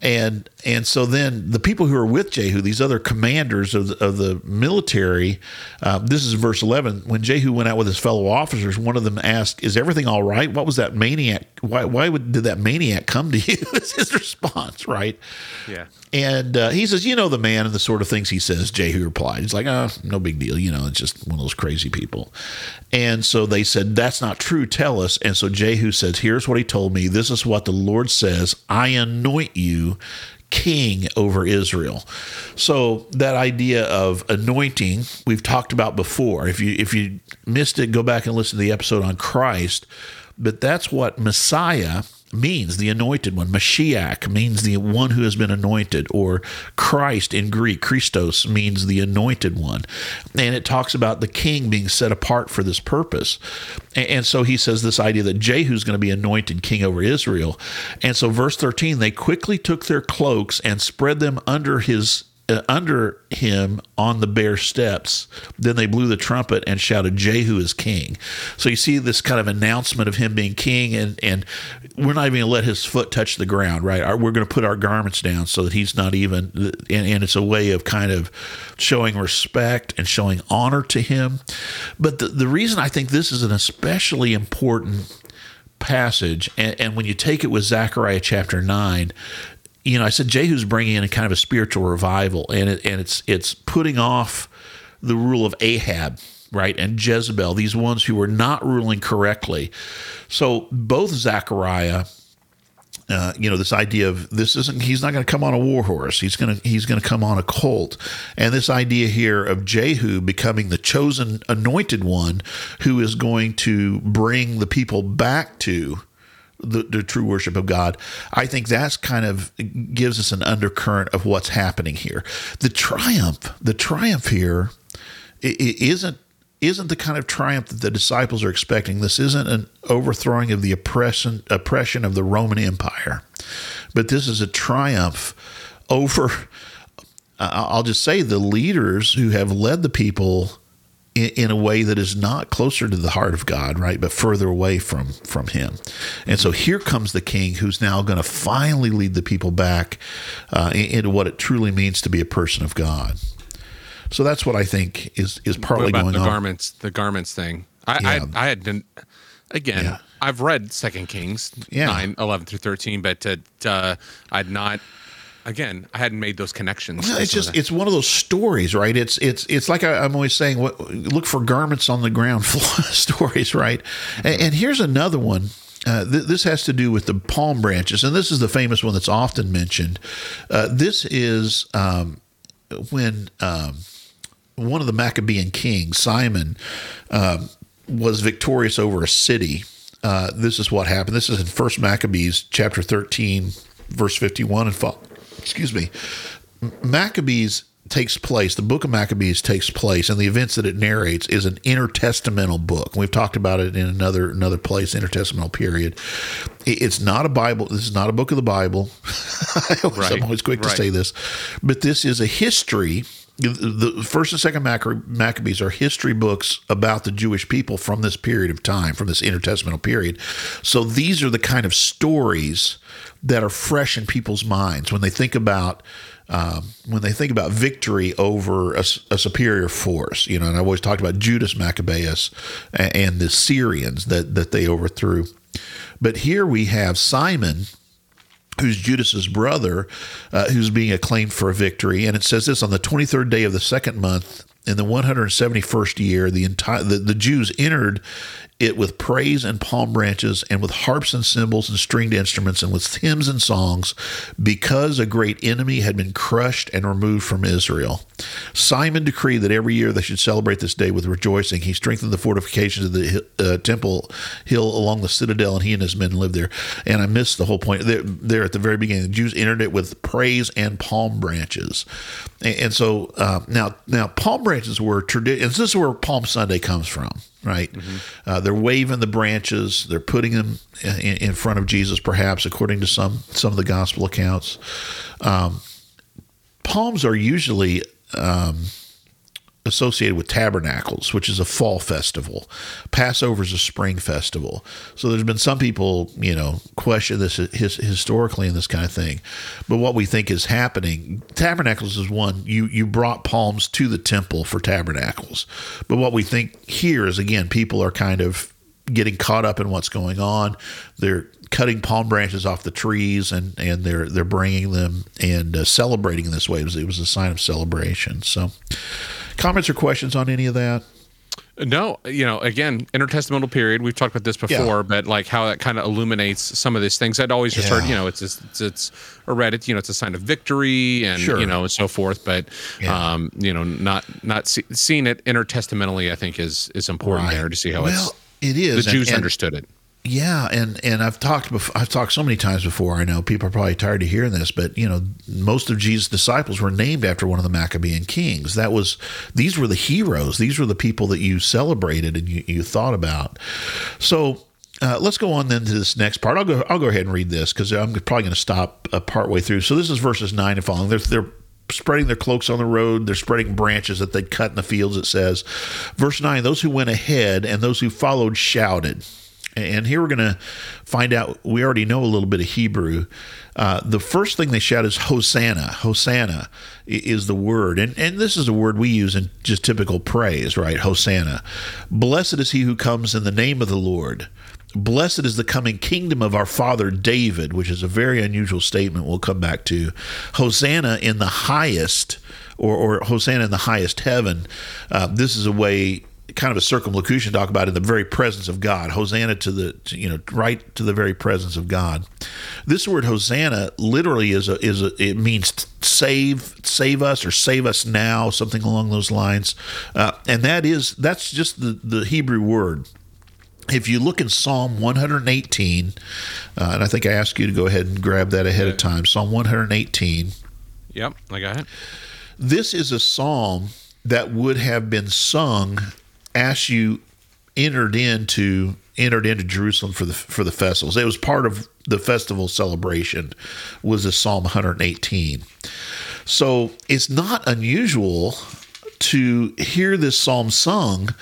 and and so then the people who are with Jehu, these other commanders of the, of the military, uh, this is verse eleven. When Jehu went out with his fellow officers, one of them asked, "Is everything all right? What was that maniac? Why why would, did that maniac come to you?" Is his response, right? Yeah. And uh, he says, "You know the man and the sort of things he says." Jehu replied, "He's like, oh, no big deal. You know, it's just one of those crazy people." And so they said, "That's not true. Tell us." And so Jehu says, "Here's what he told me. This is what the Lord says: I anoint you." King over Israel. So that idea of anointing we've talked about before. If you if you missed it, go back and listen to the episode on Christ. But that's what Messiah means the anointed one. Mashiach means the one who has been anointed, or Christ in Greek, Christos means the anointed one. And it talks about the king being set apart for this purpose. And, so he says this idea that Jehu's going to be anointed king over Israel. And so, verse 13, they quickly took their cloaks and spread them under his Uh, under him on the bare steps. Then they blew the trumpet and shouted, Jehu is king. So you see this kind of announcement of him being king, and, and we're not even going to let his foot touch the ground, right? We're going to put our garments down so that he's not even, and, and it's a way of kind of showing respect and showing honor to him. But the, the reason I think this is an especially important passage, and, and when you take it with Zechariah chapter 9, you know, I said Jehu's bringing in a kind of a spiritual revival, and it, and it's it's putting off the rule of Ahab, right, and Jezebel, these ones who were not ruling correctly. So both Zechariah. Uh, you know this idea of this isn't he's not going to come on a war horse he's going to he's going to come on a colt and this idea here of jehu becoming the chosen anointed one who is going to bring the people back to the, the, true worship of God. I think that's kind of gives us an undercurrent of what's happening here. The triumph, the triumph here, it, it isn't isn't the kind of triumph that the disciples are expecting. This isn't an overthrowing of the oppression oppression of the Roman Empire, but this is a triumph over. I'll just say the leaders who have led the people in, in, a way that is not closer to the heart of God, right, but further away from from Him. And so here comes the King, who's now going to finally lead the people back uh, into what it truly means to be a person of God. So that's what I think is is partly going the on. Garments, the garments thing. I yeah. I, I, had been again. Yeah. I've read Second Kings yeah. 9, 11 through thirteen, but uh, I'd not again, I hadn't made those connections. Well, it's just it's one of those stories, right? It's it's it's like I, am always saying, what look for garments on the ground floor stories, right? Mm-hmm. And, and, here's another one. Uh, th- this has to do with the palm branches, and this is the famous one that's often mentioned. Uh, this is um, when um, one of the Maccabean kings, Simon, um, was victorious over a city. Uh, this is what happened. This is in First Maccabees chapter thirteen, verse fifty-one and follow excuse me, Maccabees takes place, the book of Maccabees takes place, and the events that it narrates is an intertestamental book. We've talked about it in another another place, intertestamental period. It's not a Bible. This is not a book of the Bible. right. I'm always quick right. to say this, but this is a history. The first and second Maccabees are history books about the Jewish people from this period of time, from this intertestamental period. So these are the kind of stories that are fresh in people's minds when they think about um, when they think about victory over a, a, superior force. You know, and I've always talked about Judas Maccabeus and, and the Syrians that that they overthrew. But here we have Simon who's Judas's brother, uh, who's being acclaimed for a victory. And it says this on the 23rd day of the second month in the 171st year, the entire the, the Jews entered it with praise and palm branches and with harps and cymbals and stringed instruments and with hymns and songs because a great enemy had been crushed and removed from Israel. Simon decreed that every year they should celebrate this day with rejoicing. He strengthened the fortifications of the uh, temple hill along the citadel and he and his men lived there. And I missed the whole point there, there at the very beginning. The Jews entered it with praise and palm branches. And, and so uh, now, now palm branches were tradition. This is where Palm Sunday comes from right? Mm-hmm. Uh, they're waving the branches. They're putting them in, in, front of Jesus, perhaps according to some some of the gospel accounts. Um, palms are usually um, associated with tabernacles, which is a fall festival. Passover is a spring festival. So there's been some people, you know, question this his, historically and this kind of thing. But what we think is happening, tabernacles is one you you brought palms to the temple for tabernacles. But what we think here is again, people are kind of getting caught up in what's going on. They're cutting palm branches off the trees and and they're they're bringing them and uh, celebrating in this way. It was, it was a sign of celebration. So Comments or questions on any of that? No, you know, again, intertestamental period. We've talked about this before, yeah. but like how that kind of illuminates some of these things. I'd always just yeah. heard, you know, it's it's it's a Reddit, you know, it's a sign of victory and sure. you know and so forth. But yeah. um, you know, not not see, seeing it intertestamentally, I think is is important right. there to see how well, it's. It is. The Jews and, and, understood it. Yeah, and and I've talked before, I've talked so many times before. I know people are probably tired of hearing this, but you know, most of Jesus' disciples were named after one of the Maccabean kings. That was these were the heroes. These were the people that you celebrated and you, you thought about. So uh, let's go on then to this next part. I'll go. I'll go ahead and read this because I'm probably going to stop uh, part way through. So this is verses nine and following. They're, they're spreading their cloaks on the road. They're spreading branches that they'd cut in the fields. It says, verse nine: Those who went ahead and those who followed shouted. And here we're going to find out, we already know a little bit of Hebrew. Uh, the first thing they shout is Hosanna. Hosanna is the word. And, and this is a word we use in just typical praise, right? Hosanna. Blessed is he who comes in the name of the Lord. Blessed is the coming kingdom of our father David, which is a very unusual statement we'll come back to. Hosanna in the highest, or, or Hosanna in the highest heaven. Uh, this is a way kind of a circumlocution talk about in the very presence of God. Hosanna to the to, you know right to the very presence of God. This word Hosanna literally is a is a it means save save us or save us now something along those lines, uh, and that is that's just the the Hebrew word. If you look in Psalm 118, uh, and I think I asked you to go ahead and grab that ahead of time, Psalm 118. Yep, I got it. This is a psalm that would have been sung as you entered into entered into Jerusalem for the for the festivals. It was part of the festival celebration was a Psalm 118. So it's not unusual to hear this psalm sung,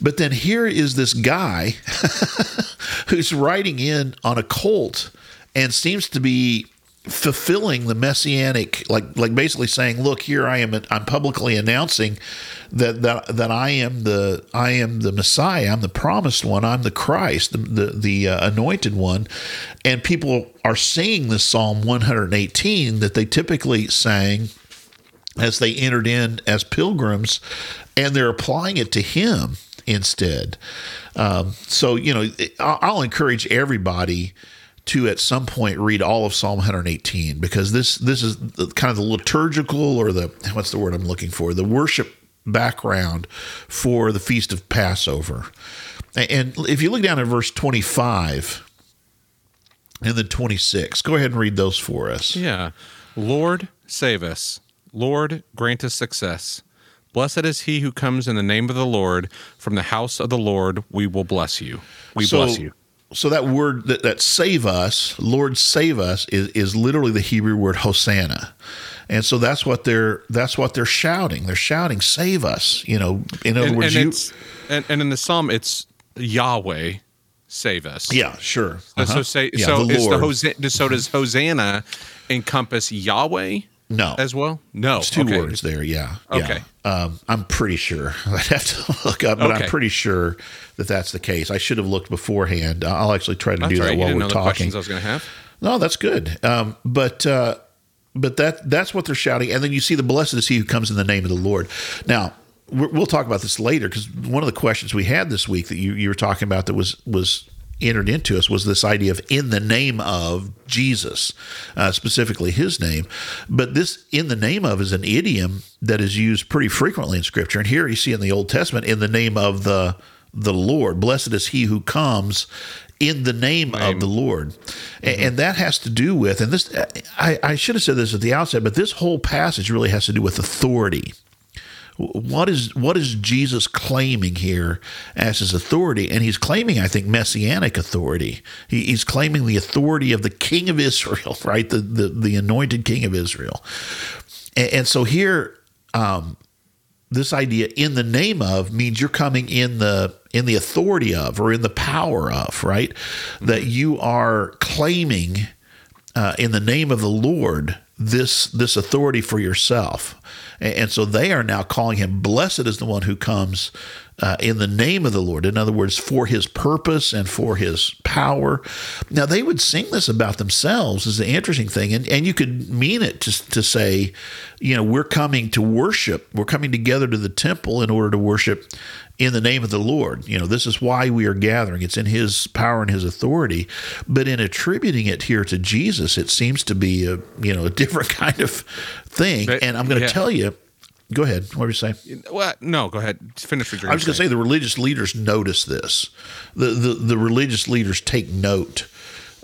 but then here is this guy who's riding in on a colt and seems to be fulfilling the messianic like like basically saying look here I am I'm publicly announcing that that that I am the I am the Messiah. I'm the promised one. I'm the Christ the the, the uh, anointed one. And people are singing this Psalm 118 that they typically sang as they entered in as pilgrims and they're applying it to him instead um, so you know I'll encourage everybody to at some point read all of Psalm 118 because this this is kind of the liturgical or the what's the word I'm looking for the worship background for the feast of Passover. And if you look down at verse 25 and then 26, go ahead and read those for us. Yeah. Lord, save us. Lord, grant us success. Blessed is he who comes in the name of the Lord. From the house of the Lord, we will bless you. We so, bless you so that word that, that save us, Lord save us, is, is literally the Hebrew word Hosanna. And so that's what they're that's what they're shouting. They're shouting, "Save us!" You know, in other and, words, and you. And, and, in the psalm, it's Yahweh, save us. Yeah, sure. Uh-huh. So say yeah, so. The is the Hosanna, so does Hosanna encompass Yahweh? No, as well. No, it's two okay. words there. Yeah. Okay. Yeah. Um, I'm pretty sure. I'd have to look up, but okay. I'm pretty sure that that's the case. I should have looked beforehand. I'll actually try to that's do right. that while we're talking. questions I was going to have. No, that's good. Um, but but that that's what they're shouting, and then you see the blessed is he who comes in the name of the Lord. Now, we're- we'll talk about this later because one of the questions we had this week that you, you were talking about that was was entered into us was this idea of in the name of Jesus, uh, specifically His name. But this in the name of is an idiom that is used pretty frequently in Scripture, and here you see in the Old Testament in the name of the the Lord. Blessed is he who comes in the name, of the Lord. A- And, that has to do with, and this, I, I should have said this at the outset, but this whole passage really has to do with authority. What is what is Jesus claiming here as his authority? And he's claiming, I think, messianic authority. He, he's claiming the authority of the King of Israel, right? The the, the anointed King of Israel. And, and so here, um, this idea in the name of means you're coming in the in the authority of or in the power of right that you are claiming uh, in the name of the lord this this authority for yourself and, so they are now calling him blessed is the one who comes uh, in the name of the lord. In other words for his purpose and for his power. Now they would sing this about themselves is the interesting thing. And, and you could mean it to, to say you know we're coming to worship. We're coming together to the temple in order to worship in the name of the Lord. You know, this is why we are gathering. It's in his power and his authority. But in attributing it here to Jesus, it seems to be a, you know, a different kind of thing. But- and I'm going to yeah. tell you, go ahead. What were you saying? What? No, go ahead. Finish what you're I was going to say the religious leaders notice this. The, the, the religious leaders take note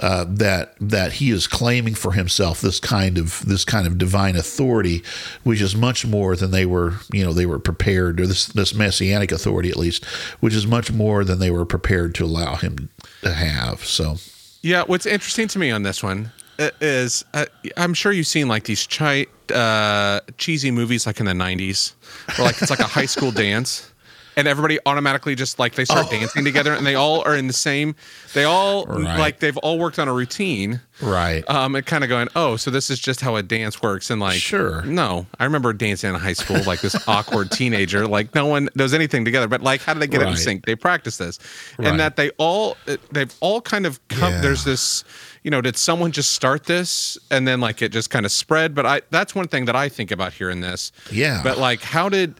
uh, that that he is claiming for himself this kind of this kind of divine authority, which is much more than they were you know they were prepared or this this messianic authority at least, which is much more than they were prepared to allow him to have. So Yeah, what's interesting to me on this one is uh, I'm sure you've seen like these chi- uh, cheesy movies like in the 90s where like it's like a high school dance and everybody automatically just like they start dancing together and they all are in the same they all Right. like they've all worked on a routine right. um and kind of going oh so this is just how a dance works and like Sure. no i remember dancing in high school like this awkward teenager like no one does anything together but like how did they get it in sync they practice this Right. and that they all they've all kind of come Yeah. there's this you know did someone just start this and then like it just kind of spread but i that's one thing that i think about here in this Yeah. but like how did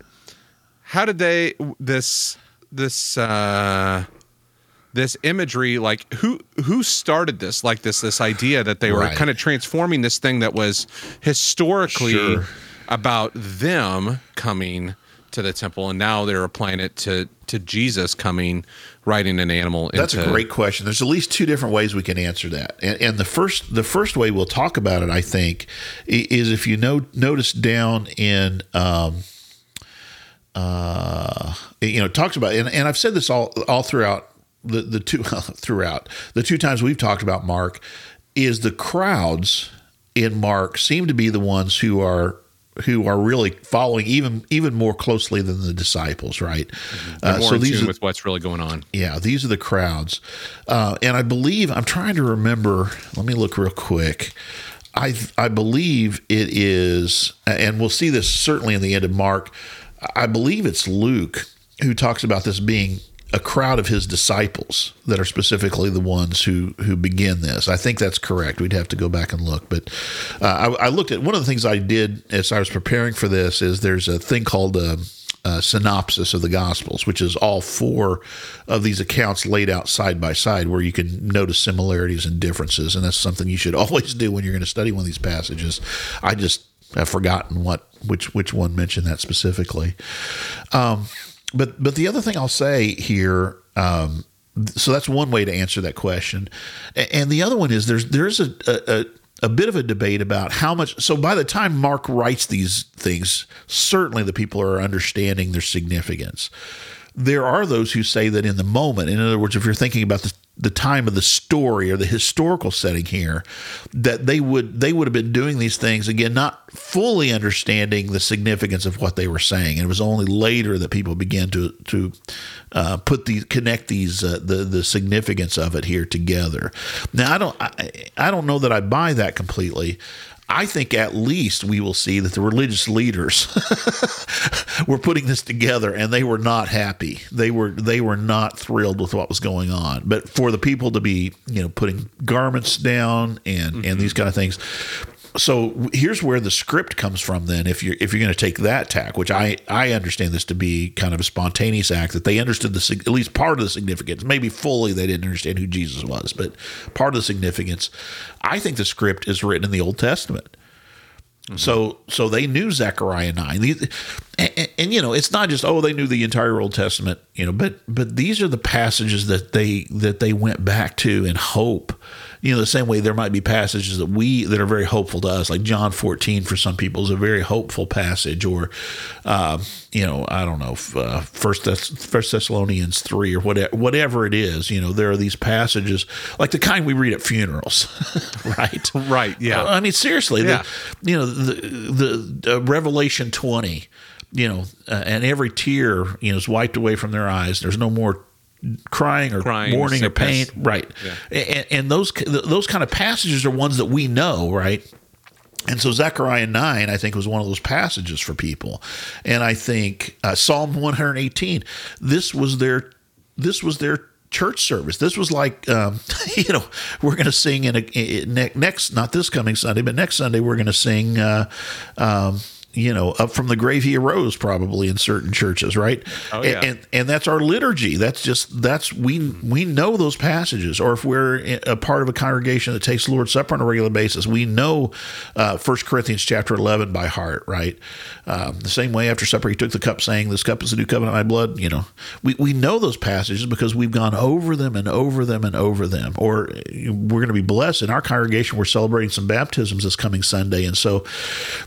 how did they this this uh this imagery like who who started this like this this idea that they were Right. kind of transforming this thing that was historically Sure. about them coming to the temple and now they're applying it to to Jesus coming riding an animal That's a great question. There's at least two different ways we can answer that, and, and the first the first way we'll talk about it, I think, is if you know notice down in. Um, uh, you know, talks about, and, and I've said this all all throughout the the two throughout the two times we've talked about Mark, is the crowds in Mark seem to be the ones who are who are really following even even more closely than the disciples, right? They're Uh, more so these are with what's really going on yeah, these are the crowds. Uh, and I believe, I'm trying to remember, let me look real quick. I, I believe it is, and we'll see this certainly in the end of Mark. I believe it's Luke who talks about this being a crowd of his disciples that are specifically the ones who who begin this. I think that's correct. We'd have to go back and look, but uh, I, I looked at one of the things I did as I was preparing for this is there's a thing called a, a synopsis of the Gospels, which is all four of these accounts laid out side by side, where you can notice similarities and differences, and that's something you should always do when you're going to study one of these passages. I just have forgotten what which which one mentioned that specifically. Um, but but the other thing I'll say here, um, so that's one way to answer that question, and the other one is there's there's a, a a bit of a debate about how much. So by the time Mark writes these things, certainly the people are understanding their significance. There are those who say that in the moment, in other words, if you're thinking about the, the time of the story or the historical setting here, that they would they would have been doing these things again, not fully understanding the significance of what they were saying. And it was only later that people began to to uh, put these connect these uh, the the significance of it here together. Now I don't I, I don't know that I buy that completely. I think at least we will see that the religious leaders were putting this together and they were not happy. They were they were not thrilled with what was going on. But for the people to be, you know, putting garments down and and mm-hmm. these kind of things, so here's where the script comes from. Then, if you're if you're going to take that tack, which I I understand this to be kind of a spontaneous act that they understood the at least part of the significance. Maybe fully they didn't understand who Jesus was, but part of the significance. I think the script is written in the Old Testament. Mm-hmm. So, so they knew Zechariah nine, and, and, and, you know, it's not just oh they knew the entire Old Testament, you know, but but these are the passages that they that they went back to in hope. You know, the same way there might be passages that we that are very hopeful to us, like John fourteen for some people is a very hopeful passage, or uh, you know, I don't know, uh, First Thess- First Thessalonians three or whatever whatever it is. You know, there are these passages like the kind we read at funerals, right? Right, yeah. I mean, seriously, Yeah. the, you know, the the uh, Revelation twenty, you know, uh, and every tear, you know, is wiped away from their eyes. There's no more crying or Crying, mourning or pain, right? And, and those those kind of passages are ones that we know, right? And so Zechariah 9, I think, was one of those passages for people. And I think uh, Psalm 118, this was their this was their church service. This was like, um, you know, we're going to sing in a in, next, not this coming Sunday, but next Sunday we're going to sing, uh, um, you know, up from the grave he arose, probably in certain churches, right? Oh, And- yeah. and and that's our liturgy. That's just that's we we know those passages. Or if we're a part of a congregation that takes the Lord's Supper on a regular basis, we know uh, First Corinthians chapter eleven by heart. Right. Um, the same way after supper, he took the cup, saying, "This cup is the new covenant in my blood." You know, we we know those passages because we've gone over them and over them and over them. Or uh, we're going to be blessed in our congregation. We're celebrating some baptisms this coming Sunday, and so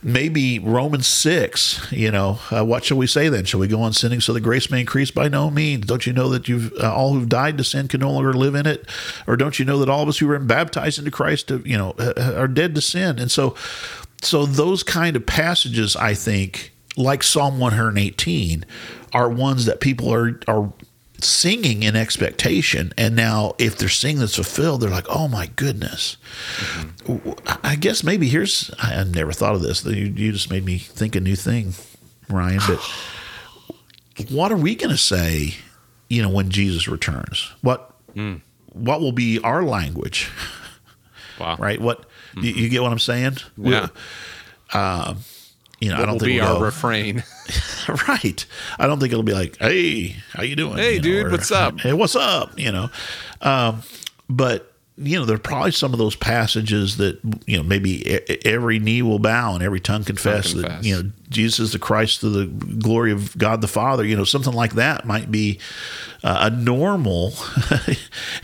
maybe Romans six. You know, uh, what shall we say then? Shall we go on sinning so the grace may increase? By no means. Don't you know that you've uh, all who've died to sin can no longer live in it? Or don't you know that all of us who were baptized into Christ, you know, are dead to sin? And so, so those kind of passages, I think, like Psalm one hundred eighteen, are ones that people are are singing in expectation and now if they're seeing this fulfilled they're like oh my goodness mm-hmm. I guess maybe here's I, I never thought of this. You, you just made me think a new thing, Ryan. But what are we going to say? You know, when Jesus returns, what mm. what will be our language? Wow. Right? What mm-hmm. you, you get what I'm saying? Yeah. Um, You know, I don't think be we'll our go- refrain? right. I don't think it'll be like, "Hey, how you doing? Hey, You know, dude, what's up? Hey, what's up? You know, um, but you know, there are probably some of those passages that you know maybe every knee will bow and every tongue confess, that confess. you know Jesus is the Christ to the glory of God the Father. You know, something like that might be uh, a normal,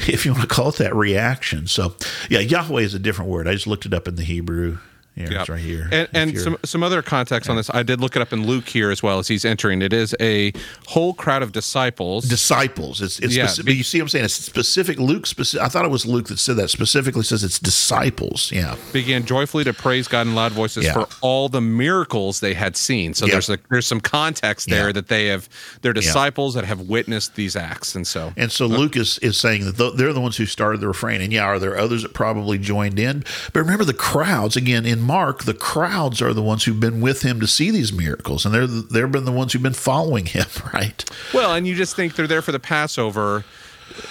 if you want to call it that, reaction. So, yeah, Yahweh is a different word. I just looked it up in the Hebrew. Yeah, Yep. it's right here. And, and some some other context on this. I did look it up in Luke here as well as he's entering. It is a whole crowd of disciples. disciples. It's it's Yeah, specific, you see what I'm saying? It's specific. Luke specific. I thought it was Luke that said that specifically says it's disciples. Yeah. began joyfully to praise God in loud voices Yeah. for all the miracles they had seen. So Yeah. there's a, there's some context there Yeah. that they have they're disciples that have witnessed these acts, and so And so uh, Luke is, is saying that th- they're the ones who started the refrain. And yeah, are there others that probably joined in? But remember the crowds again in Mark. The crowds are the ones who've been with him to see these miracles, and they're the- they've been the ones who've been following him. Right. well, and you just think they're there for the Passover.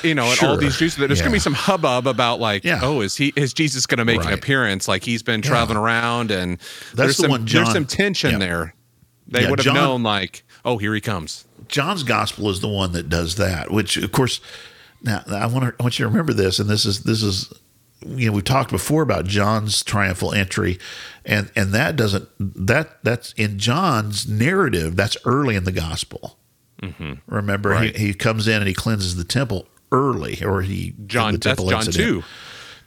You know, and all these Jews. There's going to be some hubbub about like, Yeah. oh, is he is Jesus going to make an appearance? Like he's been traveling around, and there's the some one John- there's some tension yeah. there. They Yeah, would have John- known like, oh, here he comes. John's gospel is the one that does that, which of course now I want to I want you to remember this, and this is this is you know we talked before about John's triumphal entry, and and that doesn't that that's in John's narrative that's early in the gospel. Remember, Mm-hmm. Right. he, he comes in and he cleanses the temple early, or he John, the that's John incident. two.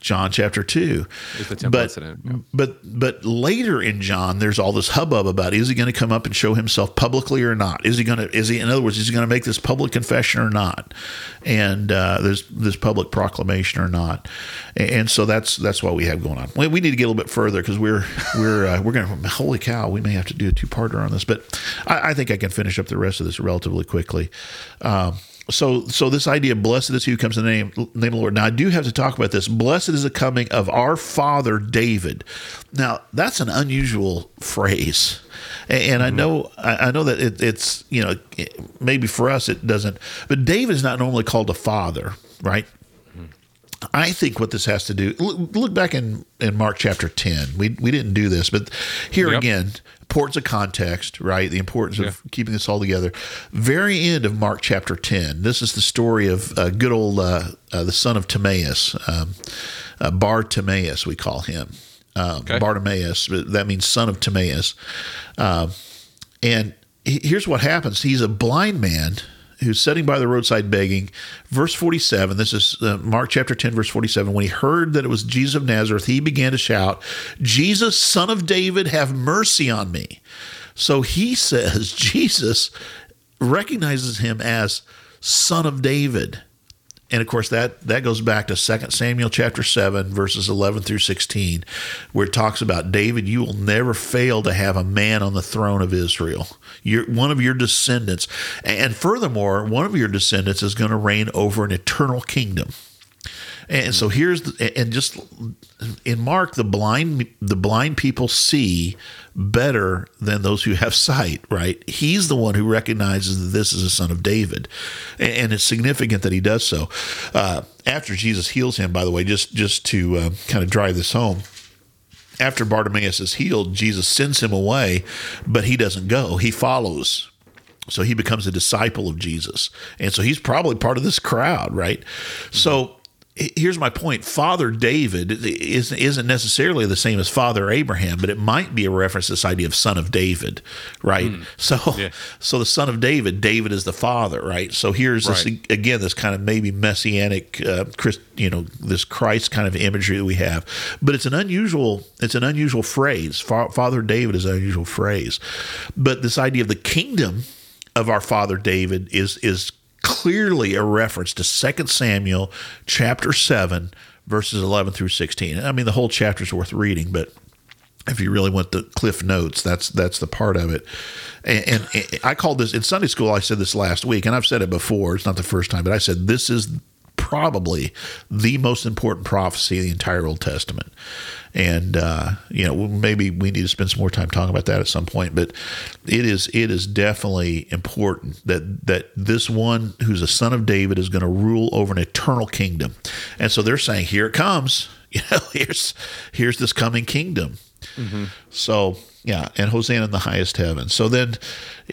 John chapter two. But, yeah. But but later in John, there's all this hubbub about is he going to come up and show himself publicly or not? Is he going to is he in other words is he going to make this public confession or not? And uh, there's this public proclamation or not? And, and so that's that's what we have going on. We, we need to get a little bit further because we're we're uh, we're going to holy cow we may have to do a two parter on this, but I, I think I can finish up the rest of this relatively quickly. Um, so so this idea of blessed is he who comes in the name, name of the Lord. Now I do have to talk about this. Blessed is the coming of our father David. Now that's an unusual phrase, and, and I mm-hmm. know I, know that it, it's you know maybe for us it doesn't, but David is not normally called a father, right? Mm-hmm. I think what this has to do. Look, look back in, in Mark chapter ten. We we didn't do this, but here Yep. again, importance of context, right? The importance Yeah. of keeping this all together. Very end of Mark chapter ten. This is the story of uh, good old uh, uh, the son of Timaeus, um, uh, Bar Timaeus, we call him. Um, Okay. Bartimaeus, that means son of Timaeus. Um, and he- here's what happens he's a blind man who's sitting by the roadside begging. Verse 47, this is uh, Mark chapter 10, verse 47. When he heard that it was Jesus of Nazareth, he began to shout, Jesus, son of David, have mercy on me. So he says, Jesus recognizes him as son of David. And of course, that, that goes back to 2 Samuel chapter 7, verses 11 through 16, where it talks about David, you will never fail to have a man on the throne of Israel. You're, one of your descendants. And furthermore, one of your descendants is going to reign over an eternal kingdom. And so here's the, and just in Mark, the blind the blind people see better than those who have sight. Right? He's the one who recognizes that this is a son of David, and it's significant that he does so. Uh, after Jesus heals him, by the way, just just to uh, kind of drive this home. After Bartimaeus is healed, Jesus sends him away, but he doesn't go. He follows. So he becomes a disciple of Jesus. And so he's probably part of this crowd, right? So h- here's my point. Father David is, isn't necessarily the same as Father Abraham, but it might be a reference to this idea of son of David, right? So, Yeah. so the son of David, David is the father, right? So here's this again, this kind of maybe messianic, uh, Christ, you know, this Christ kind of imagery that we have, but it's an unusual, it's an unusual phrase. Fa- Father David is an unusual phrase, but this idea of the kingdom of our father David is is clearly a reference to 2 Samuel chapter 7 verses 11 through 16. I mean the whole chapter is worth reading, but if you really want the cliff notes, that's that's the part of it. And, and I called this in Sunday school. I said this last week, and I've said it before. It's not the first time, but I said this is probably the most important prophecy in the entire Old Testament. And uh, you know, maybe we need to spend some more time talking about that at some point. But it is it is definitely important that that this one who's a son of David is going to rule over an eternal kingdom. And so they're saying, "Here it comes." You know, here's here's this coming kingdom. So yeah, and Hosanna in the highest heaven. So then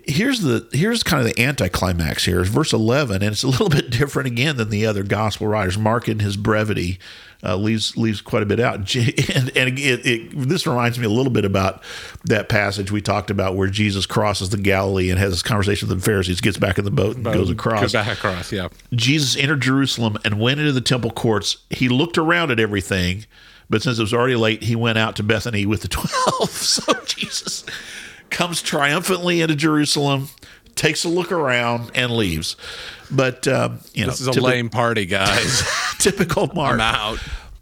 here's the here's kind of the anticlimax here is verse eleven, and it's a little bit different again than the other gospel writers. Mark in his brevity uh, leaves leaves quite a bit out, and and it, it, this reminds me a little bit about that passage we talked about where Jesus crosses the Galilee and has this conversation with the Pharisees, gets back in the boat and goes across. Go back across, yeah. Jesus entered Jerusalem and went into the temple courts. He looked around at everything, but since it was already late, he went out to Bethany with the 12. So Jesus comes triumphantly into Jerusalem, takes a look around, and leaves. But, um, you know, This is a typi- lame party, guys. typical Mark I'm out.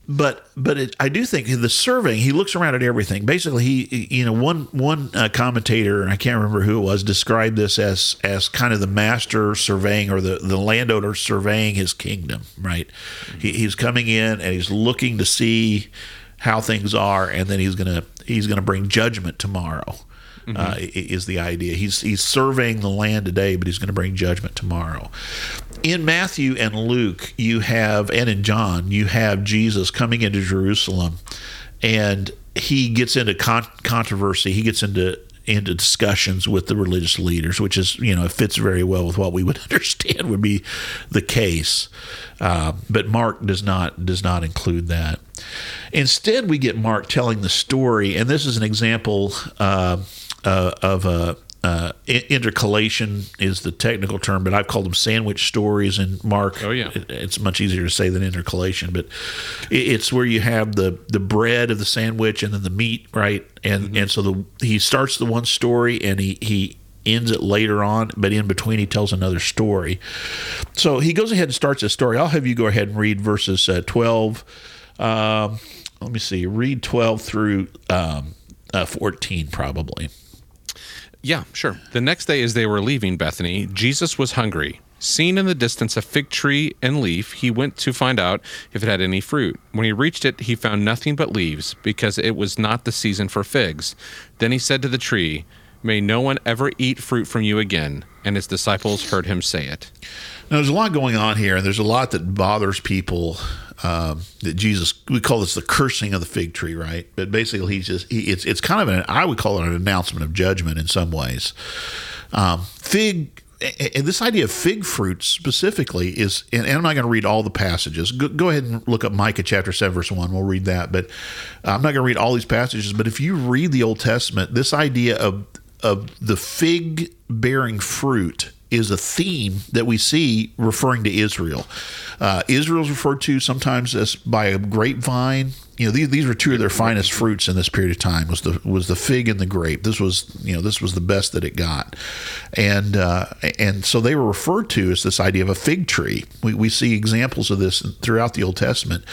But but it, I do think the surveying. He looks around at everything. Basically, he you know one one uh, commentator and I can't remember who it was described this as as kind of the master surveying or the the landowner surveying his kingdom. Right, he, he's coming in and he's looking to see how things are, and then he's gonna he's gonna bring judgment tomorrow. Uh, is the idea. He's he's surveying the land today, but he's going to bring judgment tomorrow. In Matthew and Luke, you have, and in John, you have Jesus coming into Jerusalem, and he gets into con- controversy. He gets into into discussions with the religious leaders, which is you know fits very well with what we would understand would be the case. Uh, but Mark does not does not include that. Instead, we get Mark telling the story, and this is an example uh, uh, of a. Uh, in- intercalation is the technical term, but I've called them sandwich stories. And Mark, Oh, yeah. it- it's much easier to say than intercalation, but it- it's where you have the the bread of the sandwich and then the meat, right? And and so the he starts the one story and he he ends it later on, but in between he tells another story. So he goes ahead and starts his story. I'll have you go ahead and read verses uh, twelve. Um, let me see. Read twelve through um, uh, fourteen, probably. Yeah, sure. The next day, as they were leaving Bethany, Jesus was hungry. Seeing in the distance a fig tree and leaf, he went to find out if it had any fruit. When he reached it, he found nothing but leaves, because it was not the season for figs. Then he said to the tree, May no one ever eat fruit from you again. And his disciples heard him say it. Now, there's a lot going on here, and there's a lot that bothers people um, that Jesus we call this the cursing of the fig tree, right? But basically, he's just he, it's it's kind of an I would call it an announcement of judgment in some ways. Um, fig and this idea of fig fruit specifically is, and I'm not going to read all the passages. Go, go, ahead and look up Micah chapter 7, verse 1. We'll read that. But I'm not going to read all these passages. But if you read the Old Testament, this idea of, of the fig bearing fruit is a theme that we see referring to Israel. Uh, Israel is referred to sometimes as by a grapevine. You know, these, these were two of their finest fruits in this period of time was the was the fig and the grape. This was you know this was the best that it got, and uh, and so they were referred to as this idea of a fig tree. We, we see examples of this throughout the Old Testament,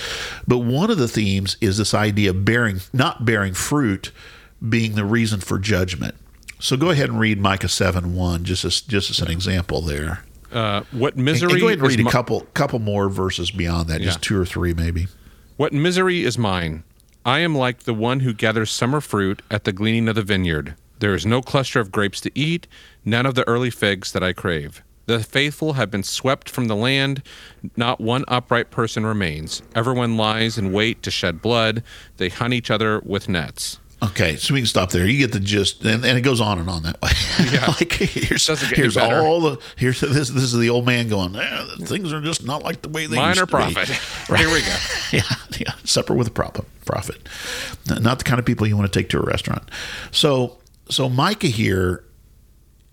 but one of the themes is this idea of bearing not bearing fruit being the reason for judgment. So go ahead and read Micah seven one, just as just as an example there. Uh, what misery? And, and go ahead and read a couple couple more verses beyond that, yeah. just two or three maybe. What misery is mine? I am like the one who gathers summer fruit at the gleaning of the vineyard. There is no cluster of grapes to eat, none of the early figs that I crave. The faithful have been swept from the land. Not one upright person remains. Everyone lies in wait to shed blood. They hunt each other with nets. Okay, so we can stop there. You get the gist, and, and it goes on and on that way. Yeah. like here's here's all the here's this this is the old man going. Eh, things are just not like the way they minor used to prophet. Right. Here we go. yeah, yeah. Supper with a prophet. Prophet. Not the kind of people you want to take to a restaurant. So so Micah here,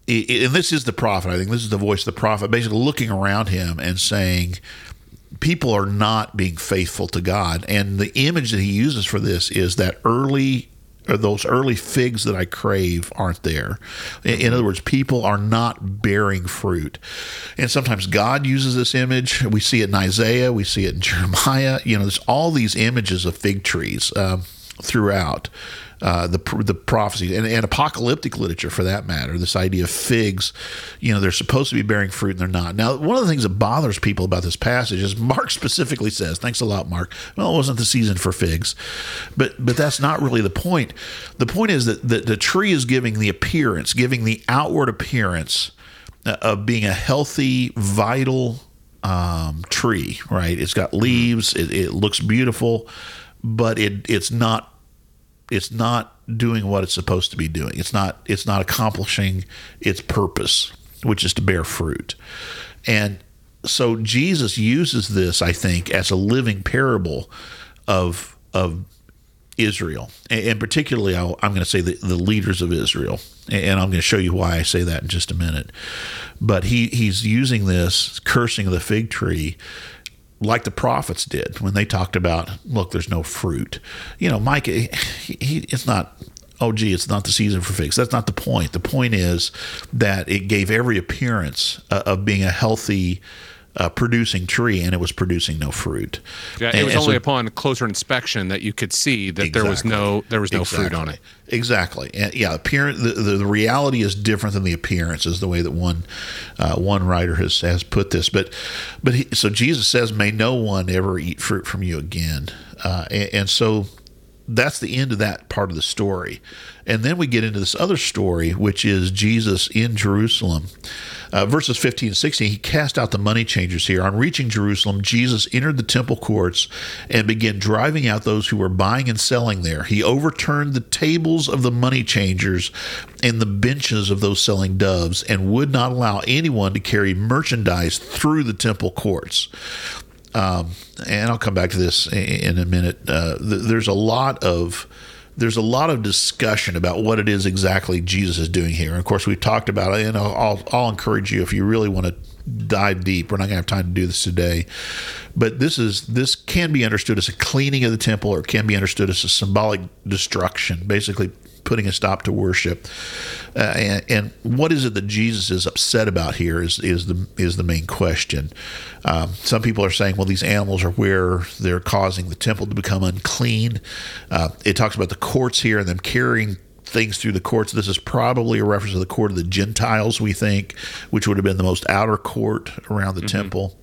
and this is the prophet. I think this is the voice of the prophet, basically looking around him and saying, people are not being faithful to God. And the image that he uses for this is that early those early figs that I crave aren't there. In, other words, people are not bearing fruit. And sometimes God uses this image. We see it in Isaiah, we see it in Jeremiah. You know, there's all these images of fig trees um, throughout uh, the the prophecies and, and, apocalyptic literature for that matter. This idea of figs, you know, they're supposed to be bearing fruit and they're not. Now, one of the things that bothers people about this passage is Mark specifically says, "Thanks a lot, Mark." Well, it wasn't the season for figs, but but that's not really the point. The point is that the, the tree is giving the appearance, giving the outward appearance uh, of being a healthy, vital um, tree. Right? It's got leaves. It, it looks beautiful, but it it's not it's not doing what it's supposed to be doing. It's not it's not accomplishing its purpose, which is to bear fruit. And so Jesus uses this, I think, as a living parable of of Israel, and particularly i am going to say the, the leaders of Israel, and I'm going to show you why I say that in just a minute. But he he's using this cursing of the fig tree like the prophets did when they talked about, look, there's no fruit. You know, Micah, he, he, it's not, oh, gee, it's not the season for figs. That's not the point. The point is that it gave every appearance uh, of being a healthy, uh, producing tree, and it was producing no fruit. Yeah, it was only so, upon closer inspection that you could see that exactly, there was no there was no exactly, fruit on it. Exactly. And yeah, appearance. The, the, the, reality is different than the appearance, is the way that one uh, one writer has has put this. But but he, so Jesus says, "May no one ever eat fruit from you again." Uh, and, and so that's the end of that part of the story. And then we get into this other story, which is Jesus in Jerusalem. Uh, verses 15 and 16, he cast out the money changers here. On reaching Jerusalem, Jesus entered the temple courts and began driving out those who were buying and selling there. He overturned the tables of the money changers and the benches of those selling doves and would not allow anyone to carry merchandise through the temple courts. Um, and I'll come back to this in a minute. Uh, th- there's a lot of there's a lot of discussion about what it is exactly Jesus is doing here. And of course, we've talked about it, and I'll, I'll encourage you if you really want to dive deep. We're not going to have time to do this today, but this is this can be understood as a cleaning of the temple, or can be understood as a symbolic destruction, basically putting a stop to worship. Uh, and, and, what is it that Jesus is upset about here is is the is the main question. Um, some people are saying, well, these animals are where they're causing the temple to become unclean. Uh, it talks about the courts here and them carrying things through the courts. This is probably a reference to the court of the Gentiles, we think, which would have been the most outer court around the mm-hmm. temple.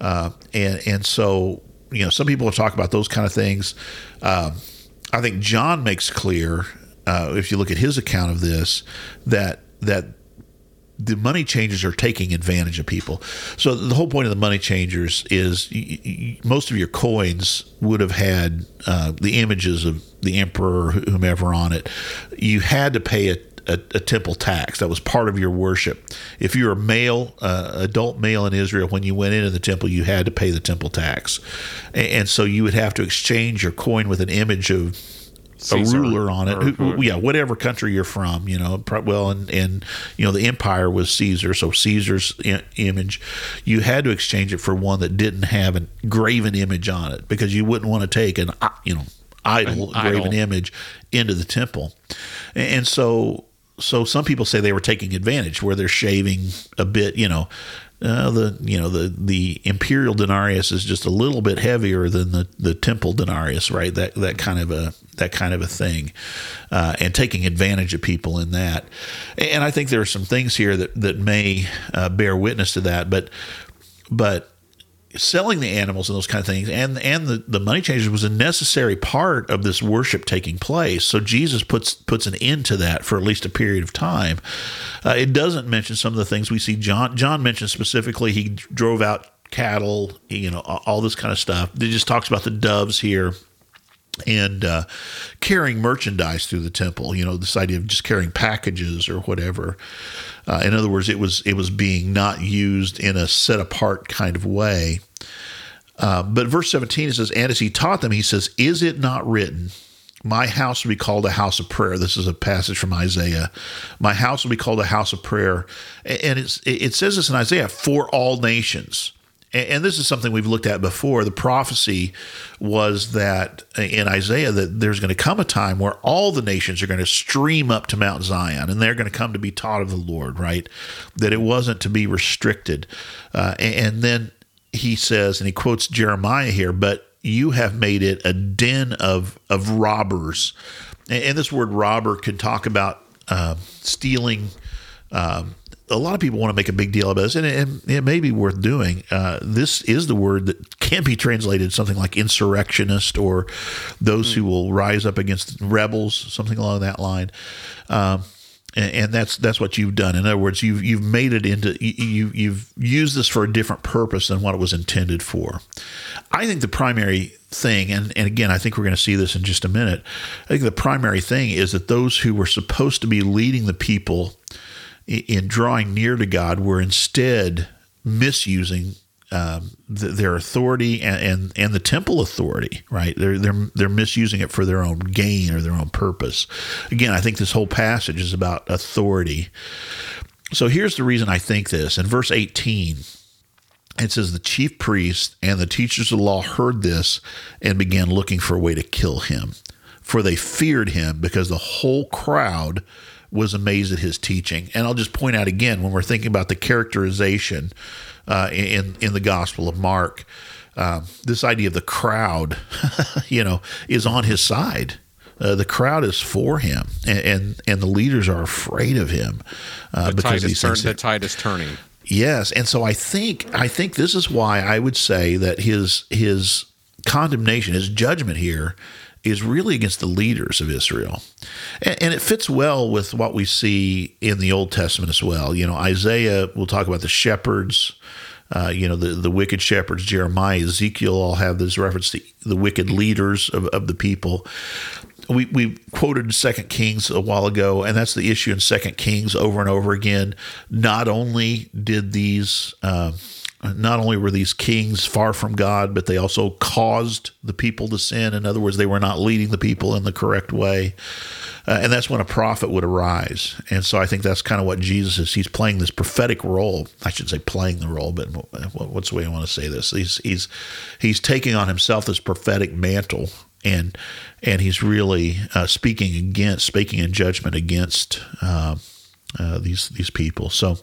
Uh, and and so you know, some people talked about those kind of things. Um, I think John makes clear uh, if you look at his account of this, that that the money changers are taking advantage of people. So the whole point of the money changers is most of your coins would have had uh, the images of the emperor or whomever on it. You had to pay a, a, a temple tax. That was part of your worship. If you were a male, uh, adult male in Israel, when you went into the temple, you had to pay the temple tax, and, and so you would have to exchange your coin with an image of Caesar a ruler on it. Who, who- yeah, whatever country you're from, you know. Well, and and you know the empire was Caesar, so Caesar's I- image. You had to exchange it for one that didn't have a graven image on it because you wouldn't want to take an you know idol An graven idol. image into the temple, and, and so so some people say they were taking advantage where they're shaving a bit, you know. Uh, the you know the the imperial denarius is just a little bit heavier than the, the temple denarius, right? That that kind of a that kind of a thing, uh, and taking advantage of people in that. And I think there are some things here that that may uh, bear witness to that, but but selling the animals and those kind of things and and the, the money changers was a necessary part of this worship taking place. So jesus puts puts an end to that for at least a period of time. Uh, it doesn't mention some of the things we see john john mentions specifically he drove out cattle you know all this kind of stuff. It just talks about the doves here and uh, carrying merchandise through the temple. You know, this idea of just carrying packages or whatever. Uh, in other words, it was it was being not used in a set apart kind of way. Uh, but verse 17 it says, and as he taught them, he says, "Is it not written?" My house will be called a house of prayer. This is a passage from Isaiah. My house will be called a house of prayer, and it's, it says this in Isaiah for all nations and this is something we've looked at before. The prophecy was that in Isaiah that there's going to come a time where all the nations are going to stream up to Mount Zion, and they're going to come to be taught of the Lord. Right? That it wasn't to be restricted. Uh, and, then he says, and he quotes Jeremiah here, but you have made it a den of of robbers. And, and this word robber could talk about uh, stealing. Um, a lot of people want to make a big deal about this, and it, it may be worth doing. Uh, this is the word that can be translated something like insurrectionist or those who will rise up against rebels, something along that line. Um, and, and that's that's what you've done. In other words, you've you've made it into you you've used this for a different purpose than what it was intended for. I think the primary thing, and, and again, I think we're going to see this in just a minute. I think the primary thing is that those who were supposed to be leading the people in drawing near to God were instead misusing um, th- their authority and, and and the temple authority. Right? They're they're they're misusing it for their own gain or their own purpose. Again, I think this whole passage is about authority. So here's the reason I think this. In verse 18, it says the chief priests and the teachers of the law heard this and began looking for a way to kill him, for they feared him because the whole crowd was amazed at his teaching. And I'll just point out again when we're thinking about the characterization uh, in in the Gospel of Mark, um, this idea of the crowd, you know, is on his side. Uh, the crowd is for him, and, and and the leaders are afraid of him uh, The because tide, of is these turn, the tide is turning. Yes, and so I think I think this is why I would say that his his condemnation, his judgment here, is really against the leaders of Israel, and, and it fits well with what we see in the Old Testament as well. You know, Isaiah we'll talk about the shepherds. Uh, you know the the wicked shepherds, Jeremiah, Ezekiel all have this reference to the wicked leaders of, of the people we, we quoted second kings a while ago and that's the issue in second kings over and over again not only did these uh, not only were these kings far from god but they also caused the people to sin. In other words they were not leading the people in the correct way. Uh, and that's when a prophet would arise. And so i think that's kind of what jesus is he's playing this prophetic role. I should say playing the role but what's the way i want to say this? He's he's he's taking on himself this prophetic mantle and and he's really uh, speaking against, speaking in judgment against uh, uh, these these people. So,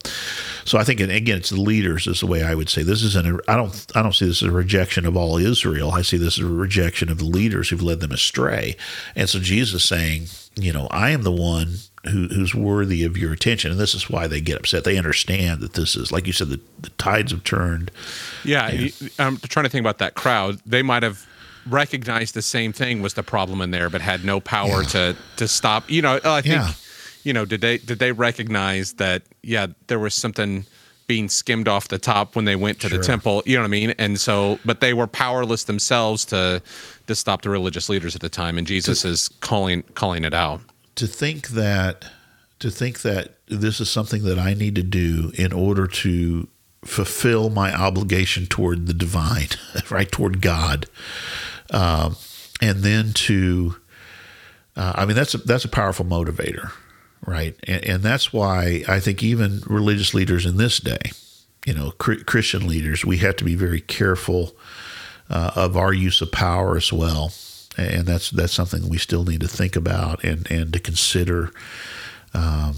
so I think again, it's the leaders is the way I would say this isn't. A, I don't I don't see this as a rejection of all Israel. I see this as a rejection of the leaders who've led them astray. And so Jesus saying, you know, I am the one who, who's worthy of your attention, and this is why they get upset. They understand that this is, like you said, the, the tides have turned. Yeah, you- I'm trying to think about that crowd. They might have recognized the same thing was the problem in there, but had no power Yeah. to to stop. You know, I think Yeah. You know, did they did they recognize that? Yeah, there was something being skimmed off the top when they went to Sure. the temple. You know what I mean? And so, but they were powerless themselves to to stop the religious leaders at the time. And Jesus is calling calling it out. to think that to think that this is something that I need to do in order to fulfill my obligation toward the divine, right toward God, um, and then to, uh, I mean that's a, that's a powerful motivator, right? And, and that's why I think even religious leaders in this day, you know, Chri- Christian leaders, we have to be very careful uh, of our use of power as well, and that's that's something we still need to think about and and to consider. Um,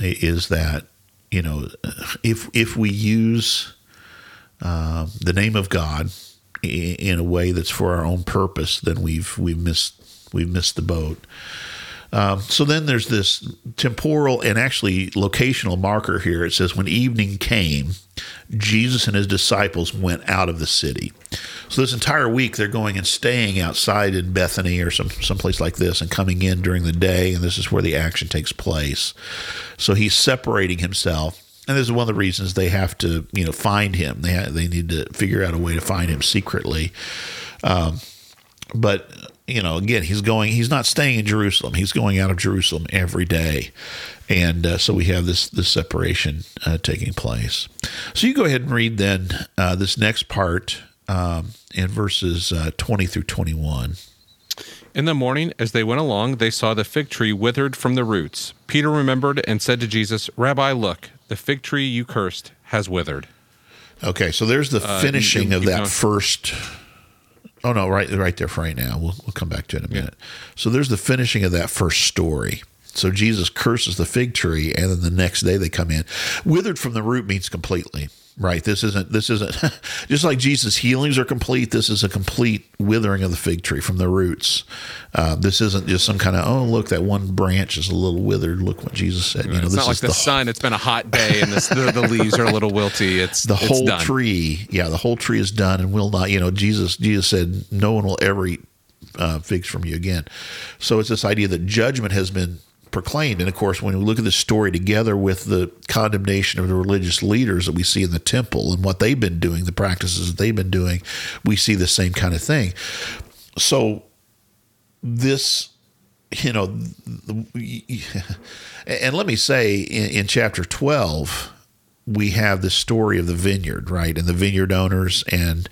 is that you know if if we use um, the name of God in a way that's for our own purpose, then we've we've missed we've missed the boat. Um, so then there's this temporal and actually locational marker here. It says, when evening came, Jesus and his disciples went out of the city. So this entire week they're going and staying outside in Bethany or some someplace like this and coming in during the day, and this is where the action takes place. So he's separating himself. And this is one of the reasons they have to, you know, find him. They ha- they need to figure out a way to find him secretly but you know again he's going he's not staying in jerusalem he's going out of jerusalem every day and uh, so we have this this separation uh, taking place so you go ahead and read then uh, this next part um, in verses uh, 20 through 21 In the morning, as they went along, they saw the fig tree withered from the roots. Peter remembered and said to Jesus, Rabbi, look, the fig tree you cursed has withered. okay so there's the finishing you- of that first oh no right right there for right now. We'll, we'll come back to it in a minute. So there's the finishing of that first story. So jesus curses the fig tree and then the next day they come in. Withered from the root means completely right this isn't this isn't just like jesus healings are complete this is a complete withering of the fig tree from the roots uh, this isn't just some kind of oh look that one branch is a little withered look what jesus said you know it's this not like is the, the sun. It's been a hot day and this, the, the leaves are a little wilty. It's the it's whole done. tree yeah the whole tree is done and will not you know jesus jesus said no one will ever eat uh, figs from you again so it's this idea that judgment has been proclaimed. And of course when we look at this story together with the condemnation of the religious leaders that we see in the temple and what they've been doing the practices that they've been doing we see the same kind of thing. So this you know and let me say in, in chapter 12 we have the story of the vineyard right? And the vineyard owners and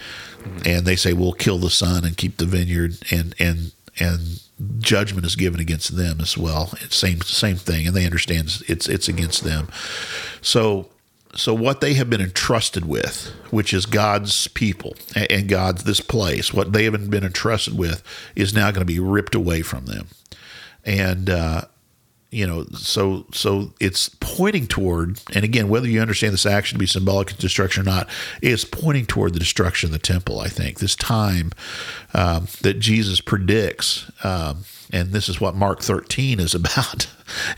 and they say we'll kill the son and keep the vineyard and and and judgment is given against them as well. It's same same thing and they understand it's it's against them. So so what they have been entrusted with, which is God's people and God's this place, what they have been entrusted with, is now going to be ripped away from them, and uh, you know, so so it's pointing toward, and again, whether you understand this action to be symbolic of destruction or not, it's pointing toward the destruction of the temple. I think this time um, that Jesus predicts, um, and this is what Mark 13 is about.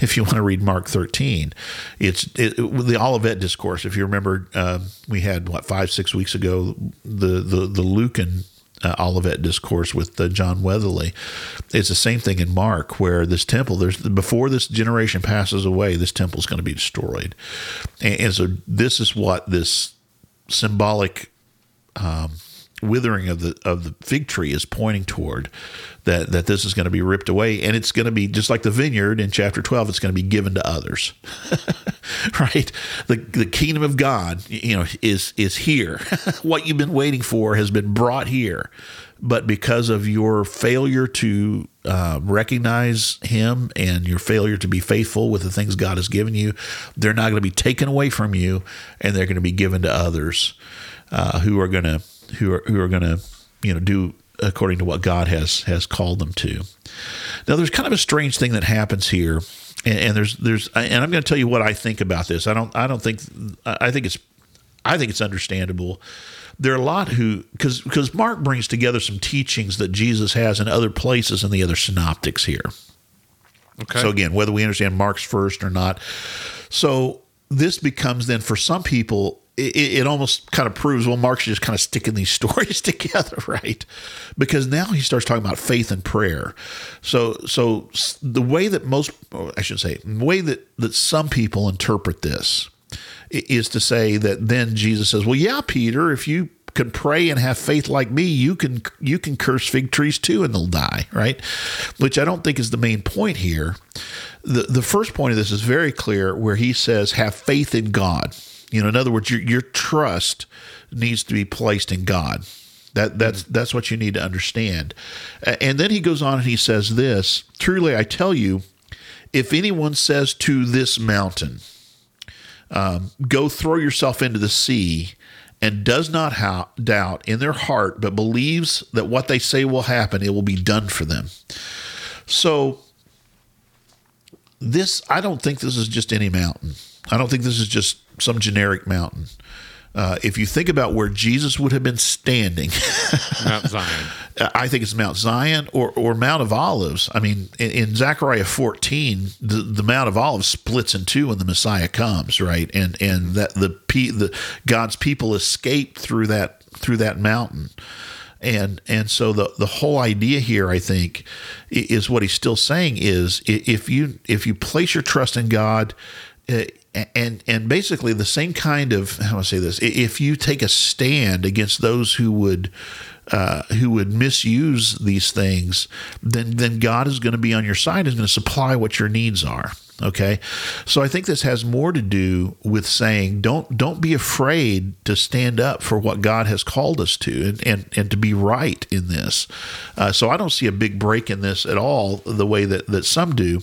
if you want to read Mark 13, it's it, it- the Olivet discourse. If you remember, uh, we had what five six weeks ago the the the Lucan uh, Olivet discourse with uh, John Weatherly. It's the same thing in Mark, where this temple, there's before this generation passes away, this temple is going to be destroyed, and, and so this is what this symbolic um, withering of the of the fig tree is pointing toward that that this is going to be ripped away and it's going to be just like the vineyard in chapter 12 it's going to be given to others. Right? The the kingdom of god you know is is here. What you've been waiting for has been brought here but because of your failure to uh, recognize him and your failure to be faithful with the things God has given you, they're not going to be taken away from you, and they're going to be given to others uh, who are going to who are who are going to you know do according to what God has has called them to. Now, there's kind of a strange thing that happens here, and, and there's there's and I'm going to tell you what I think about this. I don't I don't think I think it's I think it's understandable. There are a lot who because because Mark brings together some teachings that Jesus has in other places in the other synoptics here. Okay. So again, whether we understand Mark's first or not, so this becomes then for some people it, it almost kind of proves well mark's just kind of sticking these stories together right because now he starts talking about faith and prayer so so the way that most i should say the way that that some people interpret this is to say that then jesus says well yeah peter if you can pray and have faith like me, you can you can curse fig trees too and they'll die, right? Which I don't think is the main point here. The the first point of this is very clear where he says have faith in God. You know, in other words, your your trust needs to be placed in God. That that's that's what you need to understand. And then he goes on and he says this, truly I tell you, if anyone says to this mountain, um, go throw yourself into the sea and does not ha- doubt in their heart, but believes that what they say will happen, it will be done for them. So, this, I don't think this is just any mountain. I don't think this is just some generic mountain. Uh, if you think about where Jesus would have been standing, Mount Zion. I think it's Mount Zion or, or Mount of Olives. I mean, in, in Zechariah 14, the, the Mount of Olives splits in two when the Messiah comes, right? And and that the the God's people escape through that through that mountain. And and so the the whole idea here, I think, is what he's still saying is if you if you place your trust in God, and and basically the same kind of how I say this? If you take a stand against those who would uh, who would misuse these things, then then God is going to be on your side. Is going to supply what your needs are. Okay, so I think this has more to do with saying don't don't be afraid to stand up for what God has called us to and and, and to be right in this. Uh, so I don't see a big break in this at all the way that that some do.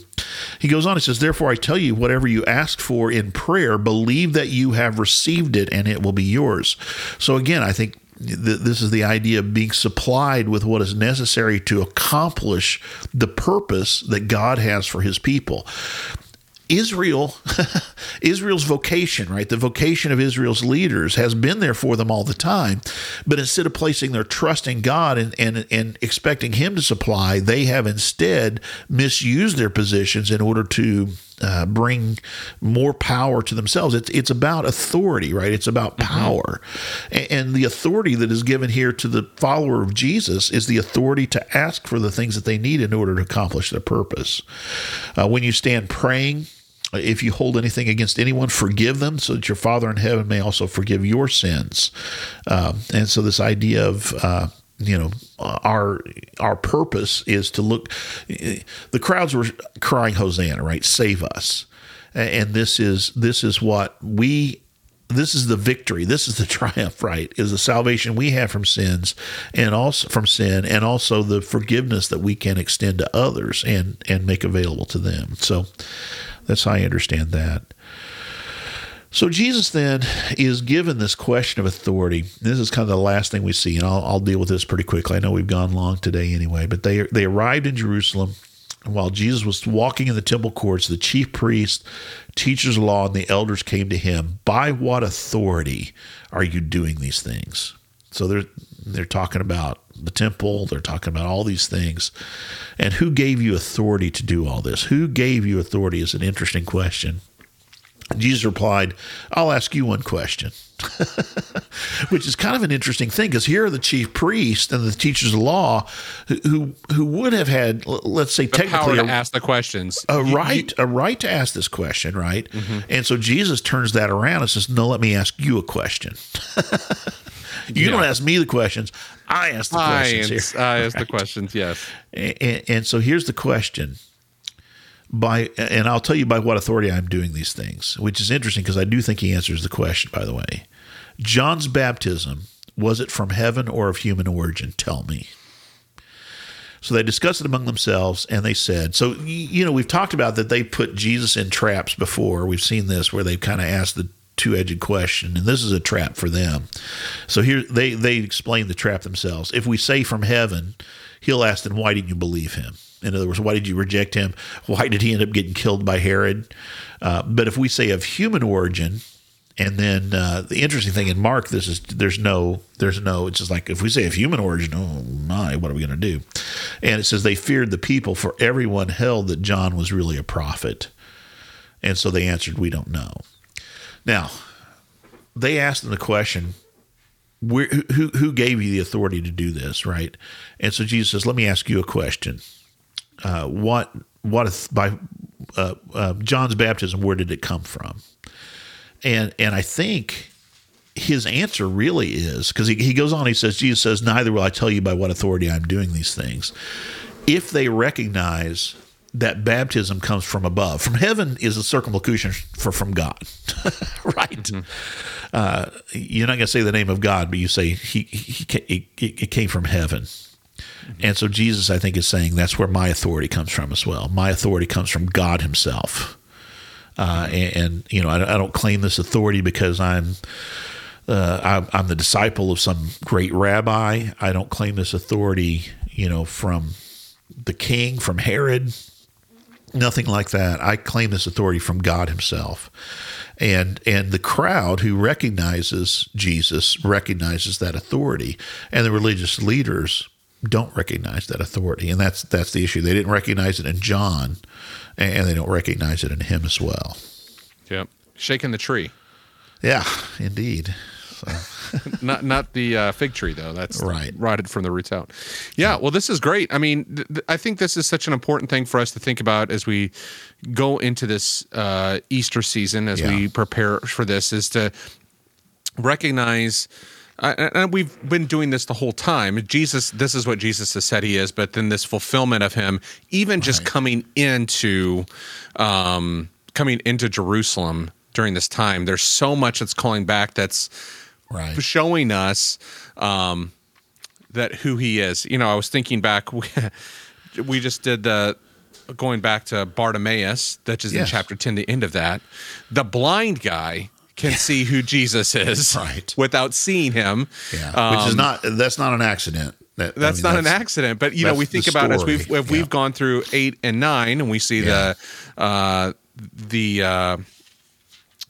He goes on. He says, "Therefore I tell you, whatever you ask for in prayer, believe that you have received it, and it will be yours." So again, I think this is the idea of being supplied with what is necessary to accomplish the purpose that God has for his people. Israel, Israel's vocation, right? The vocation of Israel's leaders has been there for them all the time. But instead of placing their trust in God and, and, and expecting Him to supply, they have instead misused their positions in order to uh, bring more power to themselves. It's it's about authority, right? It's about mm-hmm. power, mm-hmm. and, and, the authority that is given here to the follower of Jesus is the authority to ask for the things that they need in order to accomplish their purpose. Uh, when you stand praying. If you hold anything against anyone, forgive them so that your Father in heaven may also forgive your sins. Um, and so, this idea of uh, you know our our purpose is to look the crowds were crying hosanna right? Save us. And this is this is what we this is the victory. This is the triumph right? Is the salvation we have from sins and also from sin and also the forgiveness that we can extend to others and and make available to them. So that's how i understand that so Jesus then is given this question of authority. This is kind of the last thing we see, and I'll, I'll, deal with this pretty quickly. I know we've gone long today anyway, but they they arrived in Jerusalem. And while Jesus was walking in the temple courts, the chief priests, teachers of law, and the elders came to him. By what authority are you doing these things? So they're they're talking about the temple. They're talking about all these things, and who gave you authority to do all this? Who gave you authority? Is an interesting question. Jesus replied, I'll ask you one question. Which is kind of an interesting thing because here are the chief priests and the teachers of law who who, would have had, let's say, the technically power to a, ask the questions, a right, a right to ask this question, right? Mm-hmm. And so Jesus turns that around and says, "No, let me ask you a question." you yeah. don't ask me the questions; I ask the questions. I, I ask right? the questions. Yes. And, and so here's the question: by and I'll tell you by what authority I'm doing these things, which is interesting because I do think he answers the question by the way. John's baptism was it from heaven or of human origin? Tell me. So they discussed it among themselves and they said, so, you know, we've talked about that they put Jesus in traps before. We've seen this where they've kind of asked the two edged question, and this is a trap for them. So here they, they explain the trap themselves. If we say from heaven, he'll ask them, why didn't you believe him? In other words, why did you reject him? Why did he end up getting killed by Herod? Uh, but if we say of human origin, and then uh, the interesting thing in Mark, this is there's no there's no it's just like if we say of human origin, oh my, what are we going to do? And it says they feared the people, for everyone held that John was really a prophet, and so they answered, we don't know. Now, they asked them the question, who who gave you the authority to do this, right? And so Jesus says, "Let me ask you a question. Uh, what what if by uh, uh, John's baptism? Where did it come from?" And and I think his answer really is because he, he goes on. He says, "Jesus says, neither will I tell you by what authority I'm doing these things." If they recognize that baptism comes from above. From heaven is a circumlocution for from God, right? Mm-hmm. Uh, you're not going to say the name of God, but you say he, he, he, it came from heaven. And so Jesus, I think, is saying that's where my authority comes from as well. My authority comes from God Himself. Uh, and, and, you know, I, I, don't claim this authority because I'm, uh, I'm the disciple of some great rabbi. I don't claim this authority, you know, from the king, from Herod, Nothing like that. I claim this authority from God Himself. And and the crowd who recognizes Jesus recognizes that authority. And the religious leaders don't recognize that authority. And that's that's the issue. They didn't recognize it in John and they don't recognize it in him as well. Yep. Shaking the tree. Yeah, indeed. not not the uh, fig tree though. That's right. Rotted from the roots out. Yeah. Well, this is great. I mean, th- th- I think this is such an important thing for us to think about as we go into this uh, Easter season, as yeah. we prepare for this, is to recognize. And we've been doing this the whole time. Jesus, this is what Jesus has said he is, but then this fulfillment of him, even right. just coming into, um, coming into Jerusalem during this time, there's so much that's calling back that's right. showing us um, that who he is. You know, I was thinking back. We, we just did the going back to Bartimaeus, that is yes. in chapter ten, the end of that. The blind guy can see who Jesus is right. without seeing him. Yeah. Um, Which is not that's not an accident. That, that's I mean, not that's, an accident, but you know we think about as we've if yeah. we've gone through eight and nine, and we see yeah. the uh, the uh,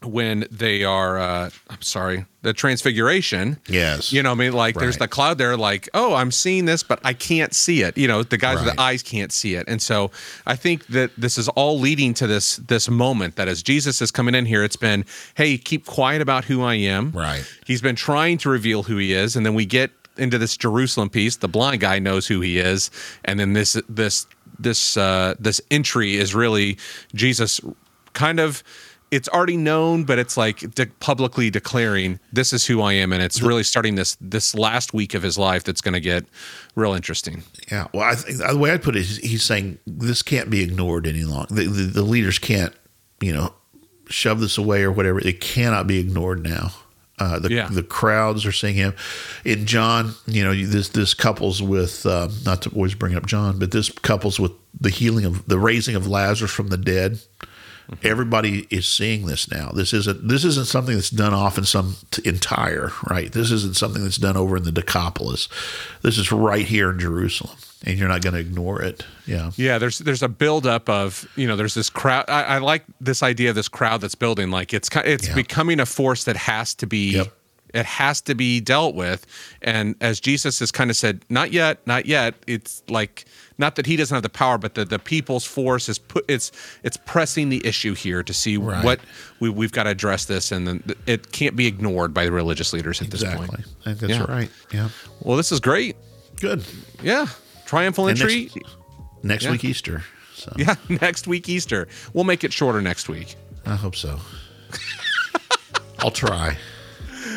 when they are uh i'm sorry the transfiguration. Yes. You know i mean? Like right. there's the cloud there like oh i'm seeing this but i can't see it. You know the guys right. with the eyes can't see it. And so i think that this is all leading to this this moment that as jesus is coming in here it's been hey keep quiet about who i am. Right. He's been trying to reveal who he is. And then we get into this jerusalem piece. The blind guy knows who he is. And then this this this uh this entry is really jesus kind of it's already known, but it's like de- publicly declaring this is who I am, and it's really starting this this last week of his life that's going to get real interesting. Yeah, well, I think the way I put it is he's saying this can't be ignored any longer. The, the, the leaders can't, you know, shove this away or whatever. It cannot be ignored now. Uh, the yeah. the crowds are seeing him. In John, you know, this this couples with uh, not to always bring up John, but this couples with the healing of the raising of Lazarus from the dead. Everybody is seeing this now. This isn't this isn't something that's done off in some entire right. This isn't something that's done over in the Decapolis. This is right here in Jerusalem, and you're not going to ignore it. Yeah, yeah. There's there's a buildup of you know there's this crowd. I, I like this idea of this crowd that's building. Like it's it's yeah. becoming a force that has to be. Yep it has to be dealt with and as jesus has kind of said not yet not yet it's like not that he doesn't have the power, but the, the people's force is put it's it's pressing the issue here to see right. what we we've got to address this, and then it can't be ignored by the religious leaders at exactly. this point. I think that's yeah. right. Yeah. Well, this is great. Good. Yeah. Triumphal entry. Next, next yeah. week Easter. So. Yeah, next week Easter. We'll make it shorter next week. I hope so. I'll try.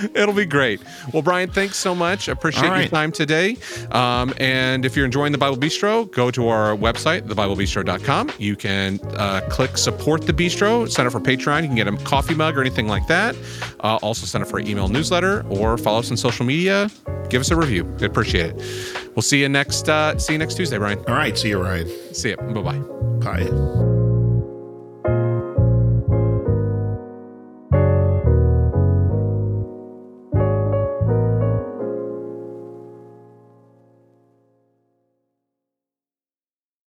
It'll be great. Well, Brian, thanks so much. Appreciate right. your time today. Um, and if you're enjoying the Bible Bistro, go to our website, thebiblebistro.com. You can uh, click support the bistro, sign up for Patreon. You can get a coffee mug or anything like that. Uh, also, sign up for an email newsletter or follow us on social media. Give us a review. We appreciate it. We'll see you next. Uh, see you next Tuesday, Brian. All right. See you, Ryan. See you. Bye-bye. Bye.